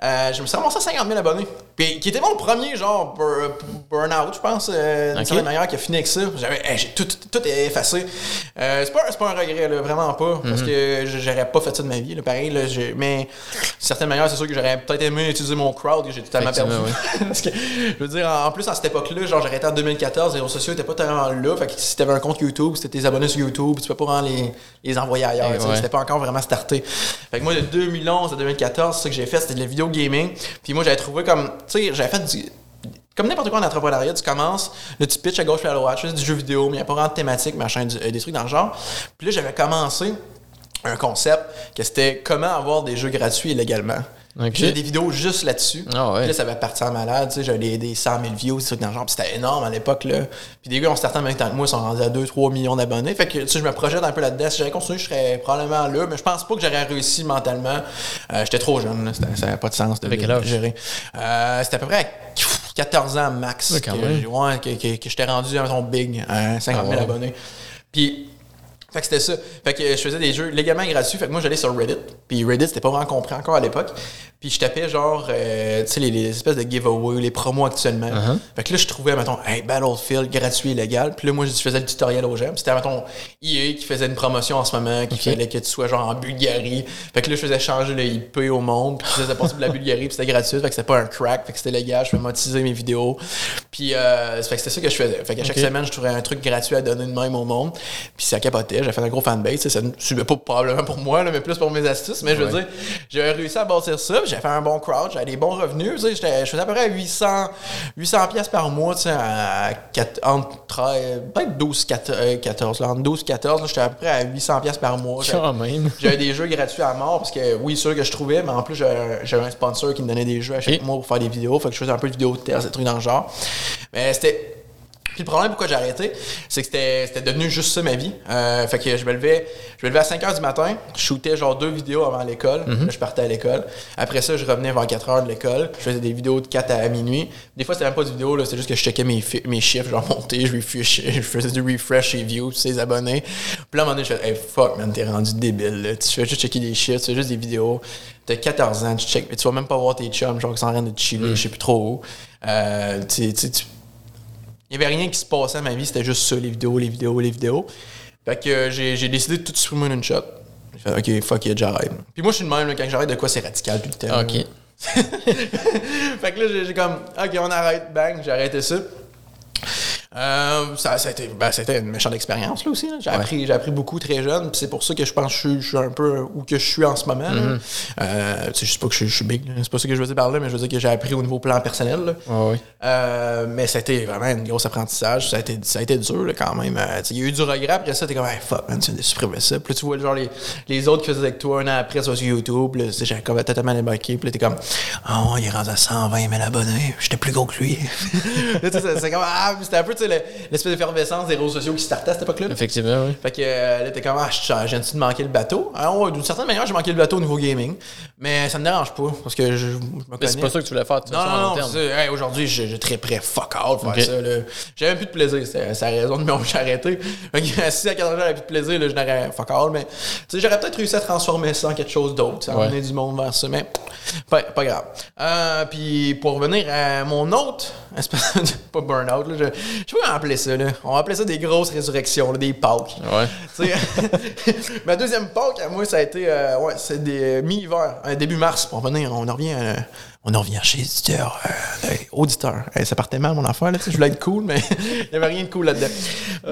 Euh, je me suis ramassé à 50 000 abonnés. Puis qui était mon premier genre bur- burn-out, je pense, euh, d'une Ok. certaine manière, qui a fini avec ça. J'avais hey, tout, tout, tout est effacé. Euh, c'est pas, pas un regret, là, vraiment pas. Parce que j- j'aurais pas fait ça de ma vie. Là, pareil, là, mais d'une certaine manière, c'est sûr que j'aurais peut-être aimé utiliser mon crowd que j'ai totalement perdu. Parce que, je veux dire, en en plus, en cette époque-là, genre, j'arrêtais en 2014, les réseaux sociaux étaient pas tellement là. Fait que si t'avais un compte YouTube, c'était tes abonnés sur YouTube, tu peux pas vraiment les, les envoyer ailleurs. Eh ouais. C'était pas encore vraiment starté. Fait que moi, de 2011 à 2014, c'est ça que j'ai fait, c'était de la vidéo gaming. Puis moi, j'avais trouvé comme, tu sais, j'avais fait du. Comme n'importe quoi en entrepreneuriat, tu commences, là, tu pitches à gauche et à droite, tu fais du jeu vidéo, mais il n'y a pas vraiment de thématique, machin, euh, des trucs dans le genre. Puis là, j'avais commencé un concept que c'était comment avoir des jeux gratuits illégalement. Ok. Puis J'ai des vidéos juste là-dessus. Ah ouais. Puis là, ça va partir en malade. Tu sais, j'avais des, des 100 000 views, des trucs dans le genre. C'était énorme à l'époque. là. Puis des gars, on startait en même temps que moi, ils sont rendus à 2-3 millions d'abonnés. Fait que tu sais, je me projette un peu là-dedans. Si j'avais continué, je serais probablement là. Mais je pense pas que j'aurais réussi mentalement. Euh, J'étais trop jeune. là. Ça n'avait pas de sens de, de gérer. Euh, c'était à peu près à 14 ans max Ouais, que, ouais, que, que, que j'étais rendu à mettons, big, à 50 000 Ah abonnés. Puis fait que c'était ça. Fait que je faisais des jeux légalement gratuits. Fait que moi, j'allais sur Reddit. Puis Reddit, c'était pas vraiment compris encore à l'époque. Puis je tapais genre, euh, tu sais, les, les espèces de giveaways, les promos actuellement. Uh-huh. Fait que là, je trouvais, mettons, hey, Battlefield gratuit et légal. Puis là, moi, je faisais le tutoriel aux gens. C'était, mettons, EA qui faisait une promotion en ce moment, qui fallait que tu sois genre en Bulgarie. Fait que là, je faisais changer le IP au monde. Puis je faisais passer de la Bulgarie. Puis c'était gratuit. Fait que c'était pas un crack. Fait que c'était légal. Je pouvais monétiser mes vidéos. Puis euh, fait que c'était ça que je faisais. Fait qu'à chaque semaine, je trouvais un truc gratuit à donner de même au monde. Puis ça capotait. J'ai fait un gros fanbase. Ça ne suivait pas probablement pour moi, là, mais plus pour mes astuces. Mais je veux dire, j'avais réussi à bâtir ça. Fait un bon crowd. J'avais des bons revenus. tu sais, j'étais- Je faisais à peu près 800, 800 pièces par mois, tu sais, à entre euh, peut-être 12, 14, 14 là, entre 12 et 14. là, J'étais à peu près à 800 pièces par mois. J'avais- Quand même. j'avais des jeux gratuits à mort parce que oui, sûr que je trouvais, mais en plus j'avais j'avais un sponsor qui me donnait des jeux à chaque mois pour faire des vidéos. Fait que je faisais un peu de vidéos de test, des trucs dans le genre. Mais c'était. Puis le problème pourquoi j'ai arrêté, c'est que c'était devenu juste ça ma vie. Euh, fait que je me levais, je me levais à 5 h du matin, je shootais genre deux vidéos avant l'école, Mhm. je partais à l'école. Après ça, je revenais vers 4 h de l'école, je faisais des vidéos de 4 à minuit. Des fois, c'était même pas des vidéos, c'était juste que je checkais mes, mes chiffres, genre monté, je, je faisais du refresh chez views, ses abonnés. Puis là, à un moment donné, je fais, hey fuck man, t'es rendu débile, là. tu fais juste checker des chiffres, tu fais juste des vidéos. T'as 14 ans, tu check, mais tu vas même pas voir tes chums, genre qui sont en train de chiller, je sais plus trop où. Euh, tu tu- tu- il n'y avait rien qui se passait à ma vie, c'était juste ça, les vidéos, les vidéos, les vidéos. Fait que euh, j'ai décidé de tout supprimer d'une shot. J'ai fait, ok, fuck it, j'arrête. Puis moi, je suis le même, là, quand j'arrête de quoi, c'est radical tout le temps. Ok. fait que là, j'ai- j'ai comme, ok, on arrête, bang, j'ai arrêté ça. Euh, ça, ça, a été, ben, ça a été une méchante expérience là aussi. J'ai, appris, j'ai appris beaucoup très jeune. C'est pour ça que je pense que je suis, je suis un peu où que je suis en ce moment. Euh, tu sais, je sais pas que je, je suis big. C'est pas ça que je veux dire par là, mais je veux dire que j'ai appris au niveau plan personnel. là. Ouais, ouais. Euh, mais ça a été vraiment un gros apprentissage. Ça a été, ça a été dur là, quand même. Euh, il y a eu du regret après ça. T'es comme, hey, fuck, man, tu supprimer ça. Puis là, tu vois genre les, les autres qui faisaient avec toi un an après sur YouTube. J'avais comme totalement débarqué. Puis là, t'es comme, ah ouais, il est rendu à 120 000 abonnés. J'étais plus gros que lui. C'est c'est comme, ah, c'était un peu tu sais, l'espèce d'effervescence des réseaux sociaux qui startait à cette époque-là. Effectivement, oui. Fait que euh, là, t'es comme, ah, je je viens-tu de manquer le bateau? Alors, ouais, d'une certaine manière, j'ai manqué le bateau au niveau gaming. Mais ça me dérange pas, parce que je, je me Mais connais. c'est pas ça que tu voulais faire, tu Non, non, non. Hey, aujourd'hui, j'ai j'ai très prêt fuck out faire Ok. ça. là. J'avais plus de plaisir. C'est c'est la raison de me j'ai arrêté. Si à 4 ans, j'avais plus de plaisir, là, je n'aurais fuck out. Mais tu sais, j'aurais peut-être réussi à transformer ça en quelque chose d'autre. Ça Ouais. du monde vers ça. Mais pas, pas grave. Euh, puis pour revenir à mon autre, pas burn-out, là, je, je comment appeler ça. Là. On va appeler ça des grosses résurrections, là, des Pâques. Ouais. Ma deuxième Pâques, à moi, ça a été euh, ouais, c'est des mi-hiver, euh, début mars. Pour revenir, on en revient, euh, on en revient chez éditeur, euh, euh, auditeur. Euh, ça partait mal mon affaire, là, je voulais être cool, mais il n'y avait rien de cool là-dedans.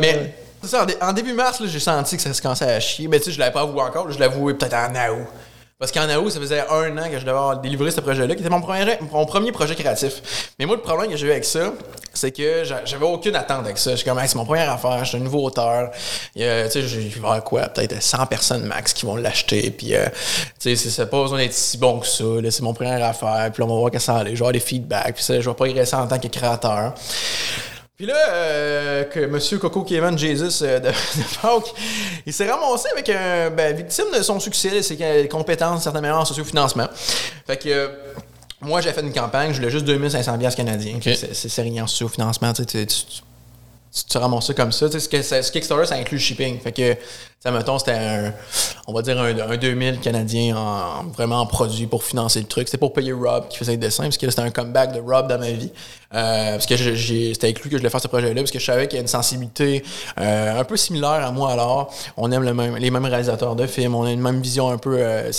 Mais c'est ça, en, dé- en début mars, là, j'ai senti que ça se commençait à chier. Mais tu sais, je l'avais pas avoué encore, je l'avouais peut-être en août. Parce qu'en août, ça faisait un an que je devais avoir délivré ce projet-là, qui était mon premier, mon premier projet créatif. Mais moi, le problème que j'ai eu avec ça, c'est que j'a- j'avais aucune attente avec ça. Je suis comme, Hey, c'est mon première affaire, je suis un nouveau auteur. Y Tu sais, je vais quoi? Peut-être 100 personnes max qui vont l'acheter. Puis, euh, tu sais, c'est- pas besoin d'être si bon que ça. C'est mon première affaire. Puis là, on va voir que ça allait. Je vais avoir des feedbacks. Puis ça, je vais progresser en tant que créateur. Puis là, euh, que M. Coco Kevin Jesus euh, de, de il s'est ramassé avec un ben, victime de son succès, ses compétences, certainement en sociofinancement. Fait que euh, moi, j'ai fait une campagne, je voulais juste 2500$ canadiens. C'est- rien en sociofinancement. Tu, tu, tu- tu, tu ramasses ça comme ça. Tu sais, ce, que, ça- ce Kickstarter, ça inclut le shipping. Fait que, ça, mettons, c'était un, on va dire un, un 2000 Canadiens en, vraiment en produit pour financer le truc. C'était pour payer Rob qui faisait le dessin, parce que c'était un comeback de Rob dans ma vie. Euh, parce que c'était inclus que je voulais faire ce projet-là, parce que je savais qu'il y a une sensibilité euh, un peu similaire à moi alors. On aime les mêmes réalisateurs de films, on a une même vision un peu euh,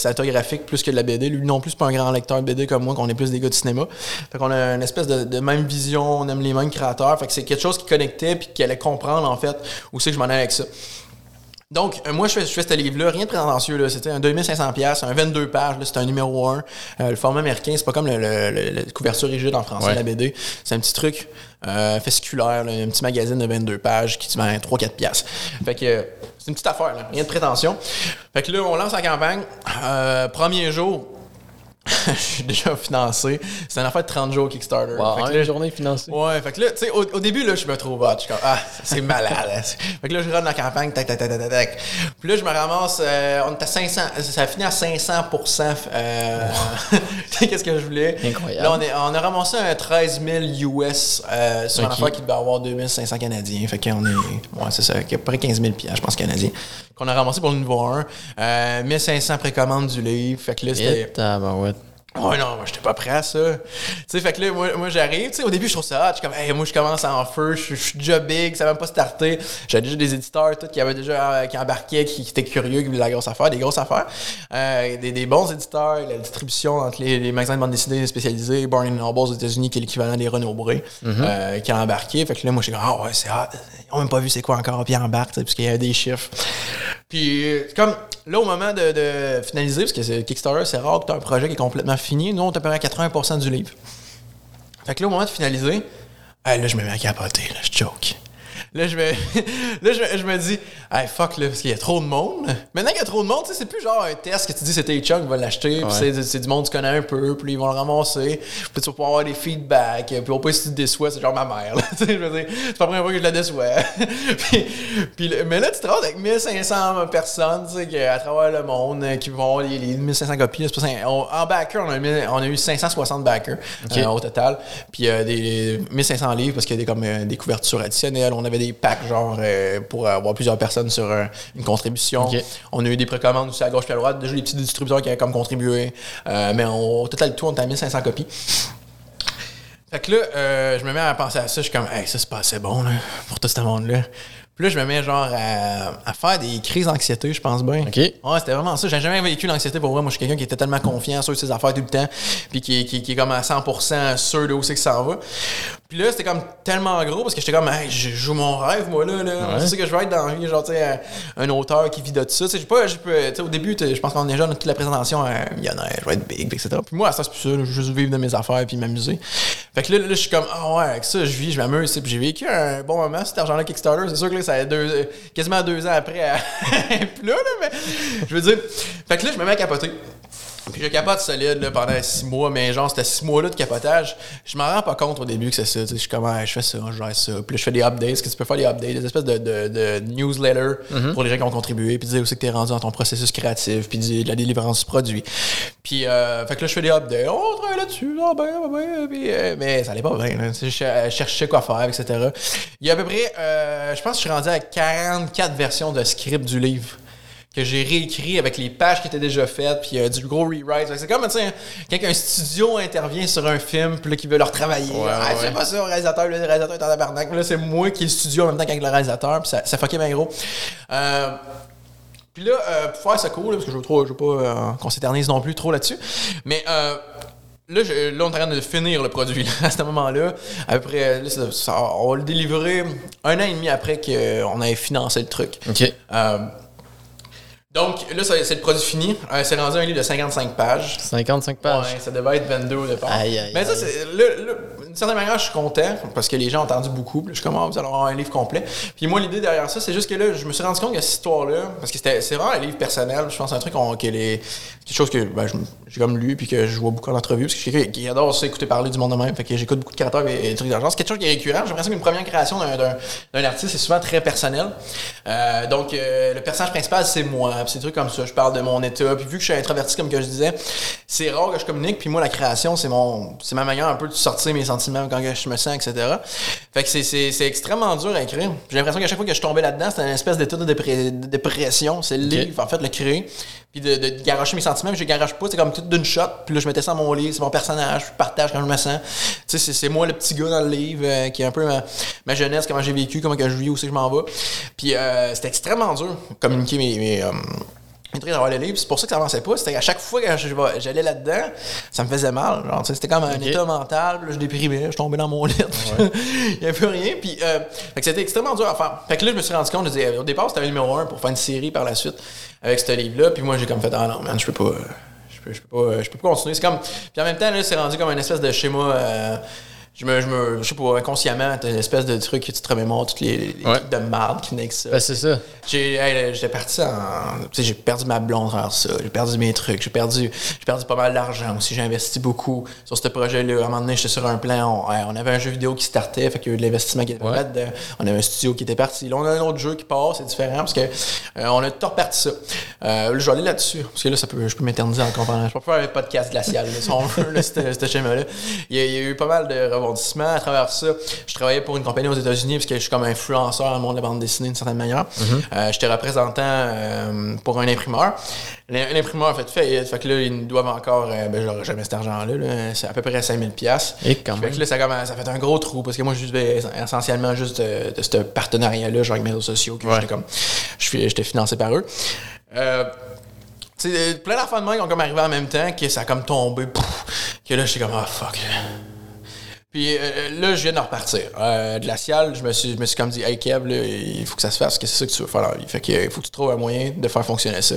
plus que de la BD. Lui non plus, pas un grand lecteur de BD comme moi, qu'on est plus des gars de cinéma. Fait qu'on a une espèce de, de même vision, on aime les mêmes créateurs. Fait que c'est quelque chose qui connectait puis qui allait comprendre en fait où c'est que je m'en allais avec ça. Donc, euh, moi, je fais, je fais ce livre-là, rien de prétentieux, là. C'était un 2500 pièces, un 22 pages, là. C'était un numéro 1. Euh, le format américain, c'est pas comme le, le- le- la couverture rigide en français, Ouais. la BD. C'est un petit truc euh, fasciculaire, là, un petit magazine de 22 pages qui te vend 3-4 pièces. Fait que c'est une petite affaire, là. Rien de prétention. Fait que là, on lance la campagne. Euh, premier jour, je suis déjà financé. C'est une affaire de 30 jours Kickstarter. Wow, Fait que en là, une journée financée. Ouais, fait que là, tu sais, au, au début, là, je me trouve hot. Je suis comme, ah, c'est malade. hein. fait que là, je run la campagne, tac, tac, tac, tac, tac. Puis là, je me ramasse, euh, on est à 500, ça a fini à 500% euh, Qu'est-ce que je voulais? Incroyable. Là, on, est, on a ramassé un 13 000 US euh, sur une Ok. affaire qui devait avoir 2500 Canadiens. Fait qu'on est, ouais, c'est ça, à peu près 15 000 piastres, je pense, Canadiens. Qu'on a ramassé pour le niveau 1. Euh, 1500 précommandes du livre. Fait que là, c'était. Ouais, non, moi, j'étais pas prêt à ça. Tu sais, fait que là, moi, moi j'arrive, tu sais, au début, je trouve ça hot. Je suis comme, hey, moi, je commence en feu, je suis- je suis déjà big, ça va même pas starter. J'avais déjà des éditeurs, tout, qui avaient déjà, euh, qui embarquaient, qui, qui étaient curieux, qui voulaient la grosse affaire, des grosses affaires. Euh, des, des bons éditeurs, la distribution entre les, les magasins de bande dessinée spécialisés, Barnes Noble aux États-Unis, qui est l'équivalent des Renaud Bré, euh, qui a embarqué. Fait que là, moi, j'étais comme, ah ouais, c'est hot. Ils ont même pas vu c'est quoi encore, puis ils embarquent, sais, puisqu'il y avait des chiffres. Puis, euh, comme là, au moment de, finaliser, parce que Kickstarter, c'est rare que tu as un projet qui est complètement fini. Nous, on est à peu près à 80% du livre. Fait que là, au moment de finaliser, là, je me mets à capoter, là, je choke. Là, je me, là, je, je me dis, hey, fuck, là, parce qu'il y a trop de monde. Maintenant qu'il y a trop de monde, c'est plus genre un test que tu dis, c'était Chuck qui va l'acheter, puis c'est, c'est du monde que tu connais un peu, puis ils vont le ramasser, puis tu vas pouvoir avoir des feedbacks, puis au pire, si tu te déçois, c'est genre ma mère, je veux dire, c'est pas la première fois que je la déçois. puis, puis mais là, tu te rends avec 1500 personnes, tu sais, qui- à travers le monde, euh, qui vont avoir les, les 1500 copies. pas on- en backer, on a, mis- on a eu 560 backers euh, au total. Puis euh, des 1500 livres parce qu'il y a des, comme, euh, des couvertures additionnelles. On avait des packs genre euh, pour avoir plusieurs personnes sur une contribution. On a eu des précommandes aussi à gauche et à droite. Déjà des petits distributeurs qui avaient comme contribué. Euh, mais on- au total, tout, on était à 1500 copies. Fait que là, euh, je me mets à penser à ça. Je suis comme, hey, ça, c'est pas assez bon là, pour tout ce monde-là. Puis là, je me mets genre à, à faire des crises d'anxiété, je pense bien. OK. Ouais, c'était vraiment ça. J'ai jamais vécu l'anxiété pour vrai. Moi, je suis quelqu'un qui était tellement confiant sur ses affaires tout le temps, puis qui, qui, qui est comme à 100% sûr de où c'est que ça en va. Puis là, c'était comme tellement gros parce que j'étais comme, hey, je joue mon rêve, moi, là. là. Ouais. C'est ça que je veux être dans la vie, genre, tu sais, un, auteur qui vit de ça. Tu sais, pas, au début, je pense qu'on est jeune, toute la présentation, euh, millionnaire, je vais être big, etc. Puis moi, ça, c'est plus ça, je veux juste vivre de mes affaires puis m'amuser. Fait que là, là, je suis comme, ah ouais, avec ça, je vis, je m'amuse, puis j'ai vécu un bon moment, cet argent-là Kickstarter. C'est sûr que là, ça a deux, euh, quasiment deux ans après, à- plus là, là, mais je veux dire. Fait que là, je me mets à capoter. Puis je capote solide là, pendant six mois, mais genre, c'était six mois-là de capotage. Je m'en rends pas compte au début que c'est ça. tu sais, Je suis comme, ah, je fais ça, je gère ça. Puis là, je fais des updates. que tu peux faire des updates, des espèces de, de, de newsletters pour les gens qui ont contribué. Puis dire aussi que t'es rendu dans ton processus créatif. Puis dire de la délivrance du produit. Puis, euh, fait que là, je fais des updates. Oh, on travaille là-dessus. Ah, ben, ben, ben. Puis, euh, mais ça allait pas bien. là. Tu Je cher- cherchais quoi faire, etc. Il y a à peu près, euh, je pense que je suis rendu à 44 versions de script du livre que j'ai réécrit avec les pages qui étaient déjà faites, puis euh, du gros rewrite. C'est comme, tu sais, quand un studio intervient sur un film, puis là, qui veut le retravailler. Ouais, ah, ouais. pas ça, le réalisateur, le réalisateur est en tabarnak. Là, c'est moi qui est le studio en même temps qu'avec le réalisateur, puis ça, ça fuckait bien gros. Euh, puis là, euh, pour faire ça cool, là, parce que je veux, trop, je veux pas euh, qu'on s'éternise non plus trop là-dessus, mais euh, là, je- là, on est en train de finir le produit là, à ce moment-là. À peu près, là, ça- ça- on va le délivrer un an et demi après qu'on ait financé le truc. OK. Donc, là, c'est le produit fini. Euh, c'est rendu un livre de 55 pages. 55 pages. Ouais, ça devait être 22 au départ. Aïe, aïe, Mais ça, c'est. Certaine manière, je suis content parce que les gens ont entendu beaucoup. Puis je suis comme, Ah, vous allez avoir un livre complet. Puis moi, l'idée derrière ça, c'est juste que là, je me suis rendu compte que cette histoire-là, parce que c'est vraiment un livre personnel. Je pense que c'est un truc qu'on- que les, quelque chose que ben, j'ai comme lu puis que je vois beaucoup en entrevue parce que je suis quelqu'un adore ça, écouter parler du monde de même. Fait que j'écoute beaucoup de créateurs et, trucs d'argent. C'est quelque chose qui est récurrent. J'ai l'impression qu'une première création d'un- artiste, c'est souvent très personnel. Euh, donc, euh, le personnage principal, c'est moi. Puis c'est des trucs comme ça. Je parle de mon état. Puis vu que je suis introverti, comme que je disais, c'est rare que je communique. Puis moi, la création, c'est mon, c'est ma manière un peu de sortir mes sentiments quand je me sens, etc. Fait que c'est, extrêmement dur à écrire. J'ai l'impression qu'à chaque fois que je tombais là-dedans, c'était une espèce d'état de, dépré- de dépression. C'est le livre, en fait, le créer. Puis de, de, de garocher mes sentiments. Je garoche pas. C'est comme tout d'une shot. Puis là, je mettais ça dans mon livre. C'est mon personnage. Je partage quand je me sens. Tu sais, c'est, moi le petit gars dans le livre euh, qui est un peu ma, ma jeunesse, comment j'ai vécu, comment que je vis, où c'est que je m'en vais. Puis euh, c'était extrêmement dur de communiquer mes. mes euh, trucs d'avoir le livre, c'est pour ça que ça avançait pas. C'était qu'à chaque fois que j'allais là-dedans, ça me faisait mal. C'était comme un état mental, là, je déprimais, je tombais dans mon lit. Il n'y avait plus rien. Puis, euh, c'était extrêmement dur à faire. Fait que là, je me suis rendu compte, je disais, au départ, c'était le numéro un pour faire une série par la suite avec ce livre-là. Puis moi, j'ai comme fait, ah non, man, je peux pas. euh, Je peux, je peux pas, je peux pas continuer. C'est comme. Puis en même temps, là, c'est rendu comme une espèce de schéma. euh, je me, je me, je sais pas, inconsciemment, t'as une espèce de truc que tu te remémores, toutes les, les Ouais. trucs de marde qui venaient avec ça. Ben, c'est ça. J'ai, hey, j'étais parti en. Tu sais, j'ai perdu ma blonde à ça. J'ai perdu mes trucs. J'ai perdu, j'ai perdu pas mal d'argent aussi. J'ai investi beaucoup sur ce projet-là. À un moment donné, j'étais sur un plan. On, avait un jeu vidéo qui startait. Fait qu'il y a eu de l'investissement qui était Ouais. là-dedans. On avait un studio qui était parti. Là, on a un autre jeu qui part. C'est différent parce que euh, on a tout reparti ça. Euh, là, je vais aller là-dessus. Parce que là, ça peut, je peux m'éterniser en comprenant. Je peux faire un podcast glacial, là, si on veut, là, ce schéma-là. Il y, a, il y a eu pas mal de à travers ça. Je travaillais pour une compagnie aux États-Unis parce que je suis comme influenceur dans le monde de la bande dessinée d'une certaine manière. Euh, J'étais représentant euh, pour un imprimeur. L'im- L'imprimeur a fait faillite. Fait que là, ils nous doivent encore, euh, ben, j'aurais jamais cet argent-là. là. C'est à peu près 5000 pièces. Fait que là, ça, commence- ça fait un gros trou parce que moi, je vivais essentiellement juste de, de ce partenariat-là, genre avec mes réseaux sociaux, que Ouais. j'étais comme, je suis- j'étais financé par eux. Euh, plein d'enfants de moi qui ont comme arrivé en même temps, que ça a comme tombé, pouf, que là, j'étais comme, ah, fuck. Puis euh, là, je viens de repartir. Euh, glacial, je me suis, je me suis comme dit, hey Kev, là, il faut que ça se fasse, parce que c'est ça que tu veux faire dans la vie? Fait que, euh, il faut que tu trouves un moyen de faire fonctionner ça.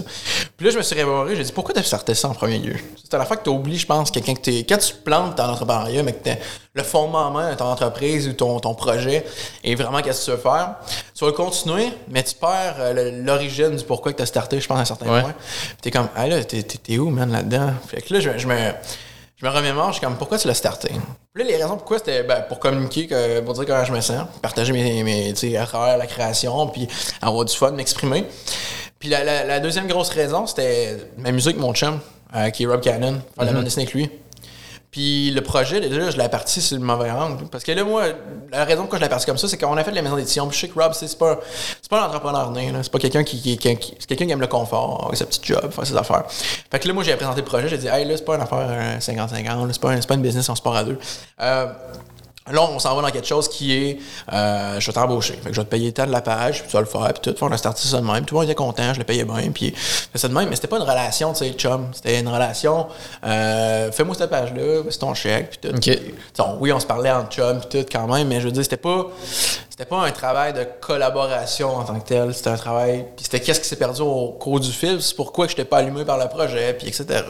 Puis là, je me suis réveillé, j'ai dit, pourquoi t'as starté ça en premier lieu? C'est à la fois que tu oublies, je pense, quelqu'un que t'es. Quand tu plantes ton entrepreneuriat, mais que le fondement de ton entreprise ou ton, ton projet et vraiment qu'est-ce que tu veux faire, tu vas le continuer, mais tu perds euh, l'origine du pourquoi que tu as starté, je pense, à un certain Ouais. point. Puis t'es comme, ah là, t'es où, man, là-dedans? Fait que là, je, je me. Je me remémore, je suis comme, pourquoi tu l'as starté? Puis là, les raisons pourquoi, c'était ben, pour communiquer, que- pour dire comment je me sens, partager mes, mes tu sais, à travers la création, puis avoir du fun, m'exprimer. Puis la, la- la deuxième grosse raison, c'était m'amuser avec mon chum, euh, qui est Rob Cannon, faire la bande dessinée avec lui. Puis le projet, déjà, je l'ai parti sur le mauvais angle. Parce que là, moi, la raison pourquoi je l'ai parti comme ça, c'est qu'on a fait de la maison d'édition. Puis je sais que Rob, c'est pas, pas un entrepreneur né. là. C'est pas quelqu'un qui, qui, qui- c'est quelqu'un qui aime le confort, avec sa petite job, faire ses affaires. Fait que là, moi, j'ai présenté le projet. J'ai dit, hey, là, c'est pas une affaire euh, 50-50. là, C'est pas, un- pas une business, on se part à deux. Euh, Là, on s'en va dans quelque chose qui est euh, je vais t'embaucher. Fait que je vais te payer tant de la page, puis tu vas le faire, puis tout. Puis on a starté ça de même. Tout le monde était content, je le payais bien, puis ça de même. Mais c'était pas une relation, tu sais, chum. C'était une relation, euh, fais-moi cette page-là, c'est ton chèque, puis tout. Oui, on se parlait en chum, puis tout, quand même, mais je veux dire, c'était pas, c'était pas un travail de collaboration en tant que tel. C'était un travail, puis c'était qu'est-ce qui s'est perdu au cours du fil, c'est pourquoi que j'étais pas allumé par le projet, puis etc.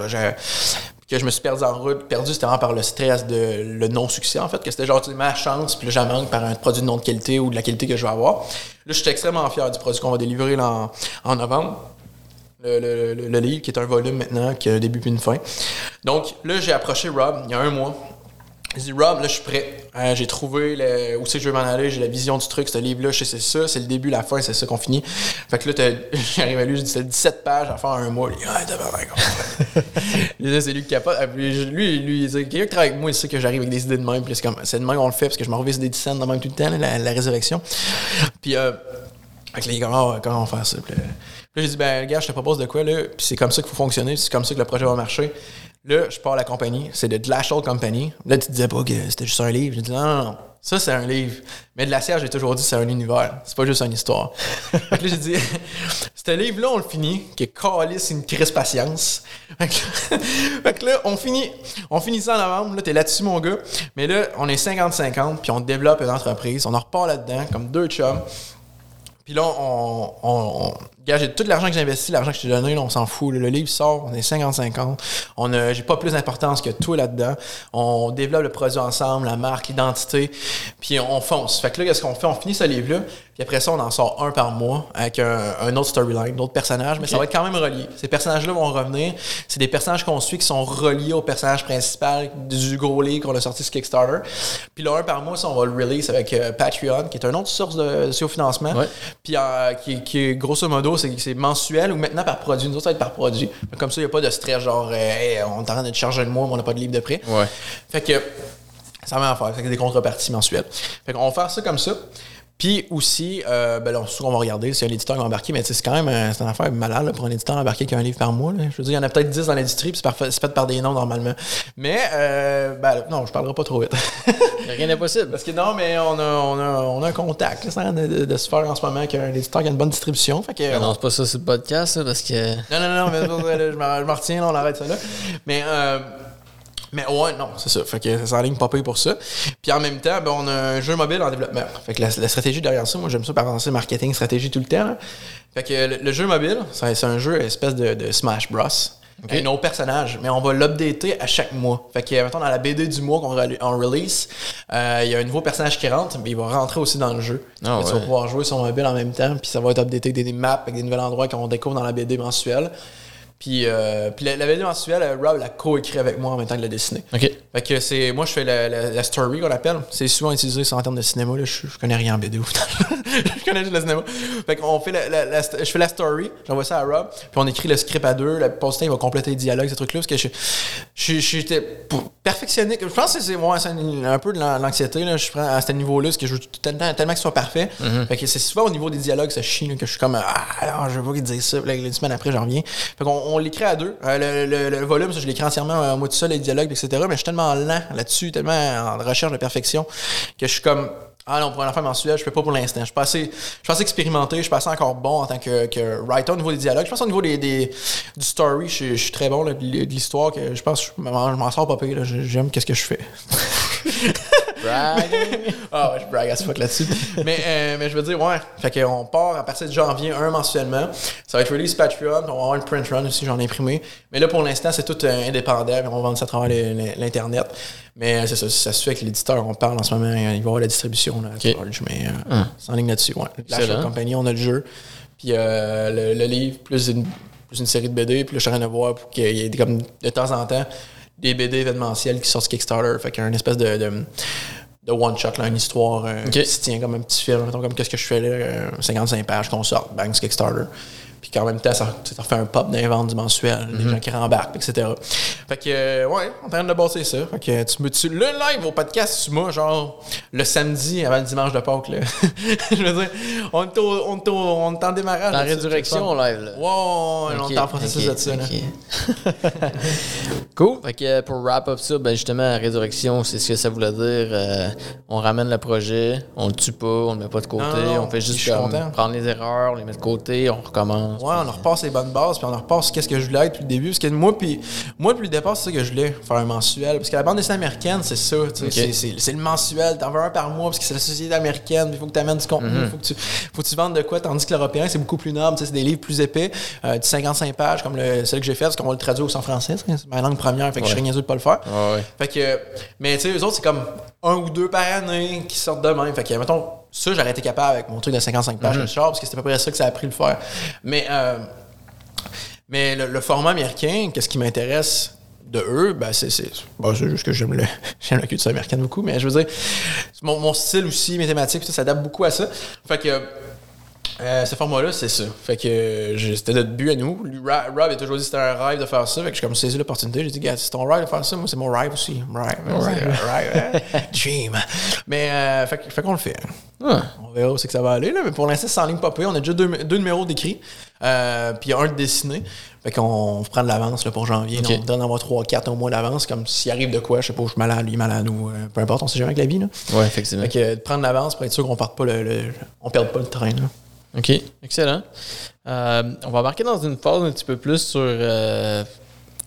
Que je me suis perdu en route. Perdu, c'était vraiment par le stress de le non-succès, en fait, que c'était genre tu ma chance, puis là, j'en manque par un produit de non de qualité ou de la qualité que je vais avoir. Là, je suis extrêmement fier du produit qu'on va délivrer en, en novembre. Le, le- le- le livre, qui est un volume maintenant, qui a un début puis une fin. Donc, là, j'ai approché Rob il y a un mois. J'ai dit, Rob, là, je suis prêt. Euh, j'ai trouvé le- où c'est que je veux m'en aller, j'ai la vision du truc, ce livre-là, je sais c'est ça, c'est le début, la fin, c'est ça qu'on finit. Fait que là, t'as- j'arrive à lui, je dis, c'est 17 pages à faire un mois. Il dit, ah, fait. Là, c'est lui qui capote. Je- lui, lui, c'est quelqu'un qui travaille avec moi, il sait que j'arrive avec des idées de même. Puis c'est comme, c'est de même qu'on le fait, parce que je me revis des scènes de même tout le temps, là, la, la résurrection. Puis, euh, fait que là, il comme, Ah, comment on va faire ça? Puis là, puis là, j'ai dit, ben, gars, je te propose de quoi, là? Puis c'est comme ça qu'il faut fonctionner, c'est comme ça que le projet va marcher. Là, je pars à la compagnie, c'est de Glacial Company. Là, tu te disais pas que c'était juste un livre. J'ai dit, non, non, non. Ça, c'est un livre. Mais de la serre, j'ai toujours dit, c'est un univers. C'est pas juste une histoire. fait que là, j'ai dit, ce livre-là, on le finit, qui est calice, une crise patience. Fait que, fait que là, on finit, on finit ça en novembre. Là, t'es là-dessus, mon gars. Mais là, on est 50-50, puis on développe une entreprise. On en repart là-dedans, comme deux chums. Puis là, on, on- on- Gars, j'ai tout l'argent que j'ai investi, l'argent que je t'ai donné, là, on s'en fout. là. Le livre sort, on est 50-50. On a, j'ai pas plus d'importance que toi là-dedans. On développe le produit ensemble, la marque, l'identité, puis on fonce. Fait que là, qu'est-ce qu'on fait? On finit ce livre-là, puis après ça, on en sort un par mois avec un, un autre storyline, d'autres personnages, mais ça va être quand même relié. Ces personnages-là vont revenir. C'est des personnages qu'on suit qui sont reliés au personnage principal du gros livre qu'on a sorti sur Kickstarter. Puis le un par mois, ça, on va le release avec euh, Patreon, qui est une autre source de, de financement. Ouais. Puis euh, qui, qui est grosso modo, c'est c'est mensuel ou maintenant par produit. Nous autres, ça va être par produit. Comme ça, il n'y a pas de stress, genre, euh, Hey, on est en train de te charger le mois, mais on n'a pas de livre de prêt. Ouais. Fait que ça va en faire. Fait que des contreparties mensuelles. Fait qu'on va faire ça comme ça. Puis aussi, euh, ben là, qu'on va regarder si un éditeur qui va embarquer, mais tu sais, c'est quand même euh, c'est une affaire malade là, pour un éditeur embarqué qui a un livre par mois. là. Je veux dire, il y en a peut-être 10 dans l'industrie, puis c'est c'est fait par des noms normalement. Mais, euh, ben non, je parlerai pas trop vite. Rien d'impossible. Parce que non, mais on a, on a, on a un contact là, ça de, de- de se faire en ce moment avec un éditeur qui a une bonne distribution. Fait que, non, c'est pas ça sur le podcast, parce que. non, non, non, mais je m'en je m'en retiens, là, on arrête ça là. Mais, euh, mais ouais, non, c'est ça. Fait que ça s'enligne pas pire pour ça. Puis en même temps, ben, on a un jeu mobile en développement. Fait que la, la stratégie derrière ça, moi j'aime ça penser marketing, stratégie tout le temps. là. Fait que le, le jeu mobile, c'est un jeu espèce de, de Smash Bros. Un autre personnage, mais on va l'updater à chaque mois. Fait que, mettons, dans la BD du mois qu'on on release, euh, il y a un nouveau personnage qui rentre, mais il va rentrer aussi dans le jeu. Ah Fait que Tu vas ouais. pouvoir jouer sur mobile en même temps, puis ça va être updaté avec des, des maps, avec des nouveaux endroits qu'on découvre dans la BD mensuelle. Puis, euh, puis la, la BD mensuelle, euh, Rob l'a co-écrit avec moi en même temps que l'a dessiné. OK. Fait que c'est. Moi, je fais la, la- la story qu'on appelle. C'est souvent utilisé en termes de cinéma. Là. Je, je connais rien en BD je connais juste le cinéma. Fait qu'on fait la, la- la- je fais la story, j'envoie ça à Rob, puis on écrit le script à deux. Le post il va compléter les dialogues, ces trucs-là. Parce que je, je, je- j'étais pour perfectionner. Je pense que c'est moi, c'est un, un peu de l'an- l'anxiété. Là. Je prends à ce niveau-là, parce que je veux tellement, tellement que ce soit parfait. Fait que c'est souvent au niveau des dialogues, ça chie, là, que je suis comme Ah, je veux pas qu'il dise ça. Une semaine après, j'en reviens. Fait qu'on on l'écrit à deux. Euh, le, volume, je l'écris entièrement euh, moi tout seul, les dialogues, etc. Mais je suis tellement lent là-dessus, tellement en recherche de perfection, que je suis comme. Ah non, pour un affaire mensuelle, je peux pas pour l'instant. Je suis pas assez, je expérimenté, je suis pas assez encore bon en tant que, que writer au niveau des dialogues. Je pense au niveau des, des- du story, je, suis- je suis très bon là, de l'histoire, que je pense que je m'en sors pas pire. J'aime qu'est-ce que je fais. Ah ouais, je brague à ce fuck là-dessus. mais, euh, mais je veux dire, ouais. Fait qu'on part à partir de janvier, un mensuellement. Ça va être release Patreon, on va avoir une print run aussi, j'en ai imprimé. Mais là, pour l'instant, c'est tout euh, indépendant, on va vendre ça à travers l'Internet. Mais euh, c'est ça, ça se fait avec l'éditeur, on parle en ce moment, euh, il va y avoir la distribution, là, George, mais euh, c'est en ligne là-dessus, ouais. La compagnie, on a le jeu, puis euh, le, le livre, plus une, plus une série de BD, puis là, je suis en train de voir pour qu'il y ait comme de temps en temps des BD événementiels qui sortent Kickstarter. Fait qu'il y a une espèce de, de, de one-shot, là, une histoire euh, qui se tient comme un petit film. Comme qu'est-ce que je fais là, euh, 55 pages qu'on sort, bang, Kickstarter. Puis qu'en même temps, ça, ça refait un pop d'un du mensuel, des gens qui rembarquent, etc. Fait que, euh, ouais, on est en train de bosser ça. Fait que tu me tu, le live au podcast, tu m'as genre le samedi avant le dimanche de Pâques, là. je veux dire, on est, au, on est, au- on est en démarrage. Ça, résurrection c'est live, là. ouais, on est en processus de ça, là. cool. Fait que euh, pour wrap up ça, ben justement, la résurrection, c'est ce que ça voulait dire. euh, on ramène le projet, on le tue pas, on le met pas de côté, Non, non, on fait juste comme prendre les erreurs, on les met de côté, on recommence. Ouais, on repasse les bonnes bases, puis on repasse qu'est-ce que je voulais être depuis le début. Parce que moi, puis moi, depuis le départ, c'est ça que je voulais, faire un mensuel. Parce que la bande dessinée américaine, c'est ça. c'est- le mensuel. T'en veux un par mois, parce que c'est la société américaine. Il faut que tu amènes du contenu. Il faut, que tu- faut que tu vendes de quoi. Tandis que l'européen, c'est beaucoup plus noble. C'est des livres plus épais, euh, de 55 pages, comme le, celui que j'ai fait, parce qu'on va le traduire aussi en français. C'est ma langue première, fait que je serais niaiseux de pas le faire. Ouais, ouais. Fait que, mais tu sais, eux autres, c'est comme un ou deux par année qui sortent de même. Fait que, mettons, ça, j'aurais été capable avec mon truc de 55 pages de char, parce que c'était à peu près ça que ça a pris le faire. Mais, euh, mais le, le format américain, qu'est-ce qui m'intéresse de eux, ben c'est, c'est, bon, c'est juste que j'aime, le, j'aime la culture américaine beaucoup, mais je veux dire, mon, mon style aussi, mes thématiques, ça s'adapte beaucoup à ça. Fait que, euh, ce format-là, c'est ça. Fait que euh, c'était notre but à nous. Rob a toujours dit que c'était un rêve de faire ça. Fait que j'ai comme saisi l'opportunité. J'ai dit, gars, c'est ton rêve de faire ça. Moi, c'est mon rêve aussi. Rêve. Rêve. rêve, hein? Dream. Mais, euh, fait, qu'on le fait. Ah. On verra où c'est que ça va aller. Là. Mais pour l'instant, c'est en ligne pas. On a déjà deux, deux numéros d'écrit. Euh, puis un de dessiné. Fait qu'on prend de l'avance pour janvier. On donne en avoir 3-4 au mois d'avance. Comme s'il arrive de quoi, je sais pas, je suis malade, lui malade ou euh, peu importe, on sait jamais avec la vie. Là. Ouais, effectivement. Fait que de prendre l'avance pour être sûr qu'on parte pas le, le- on perde pas le train. Là. OK, excellent. Euh, on va embarquer dans une phase un petit peu plus sur, euh,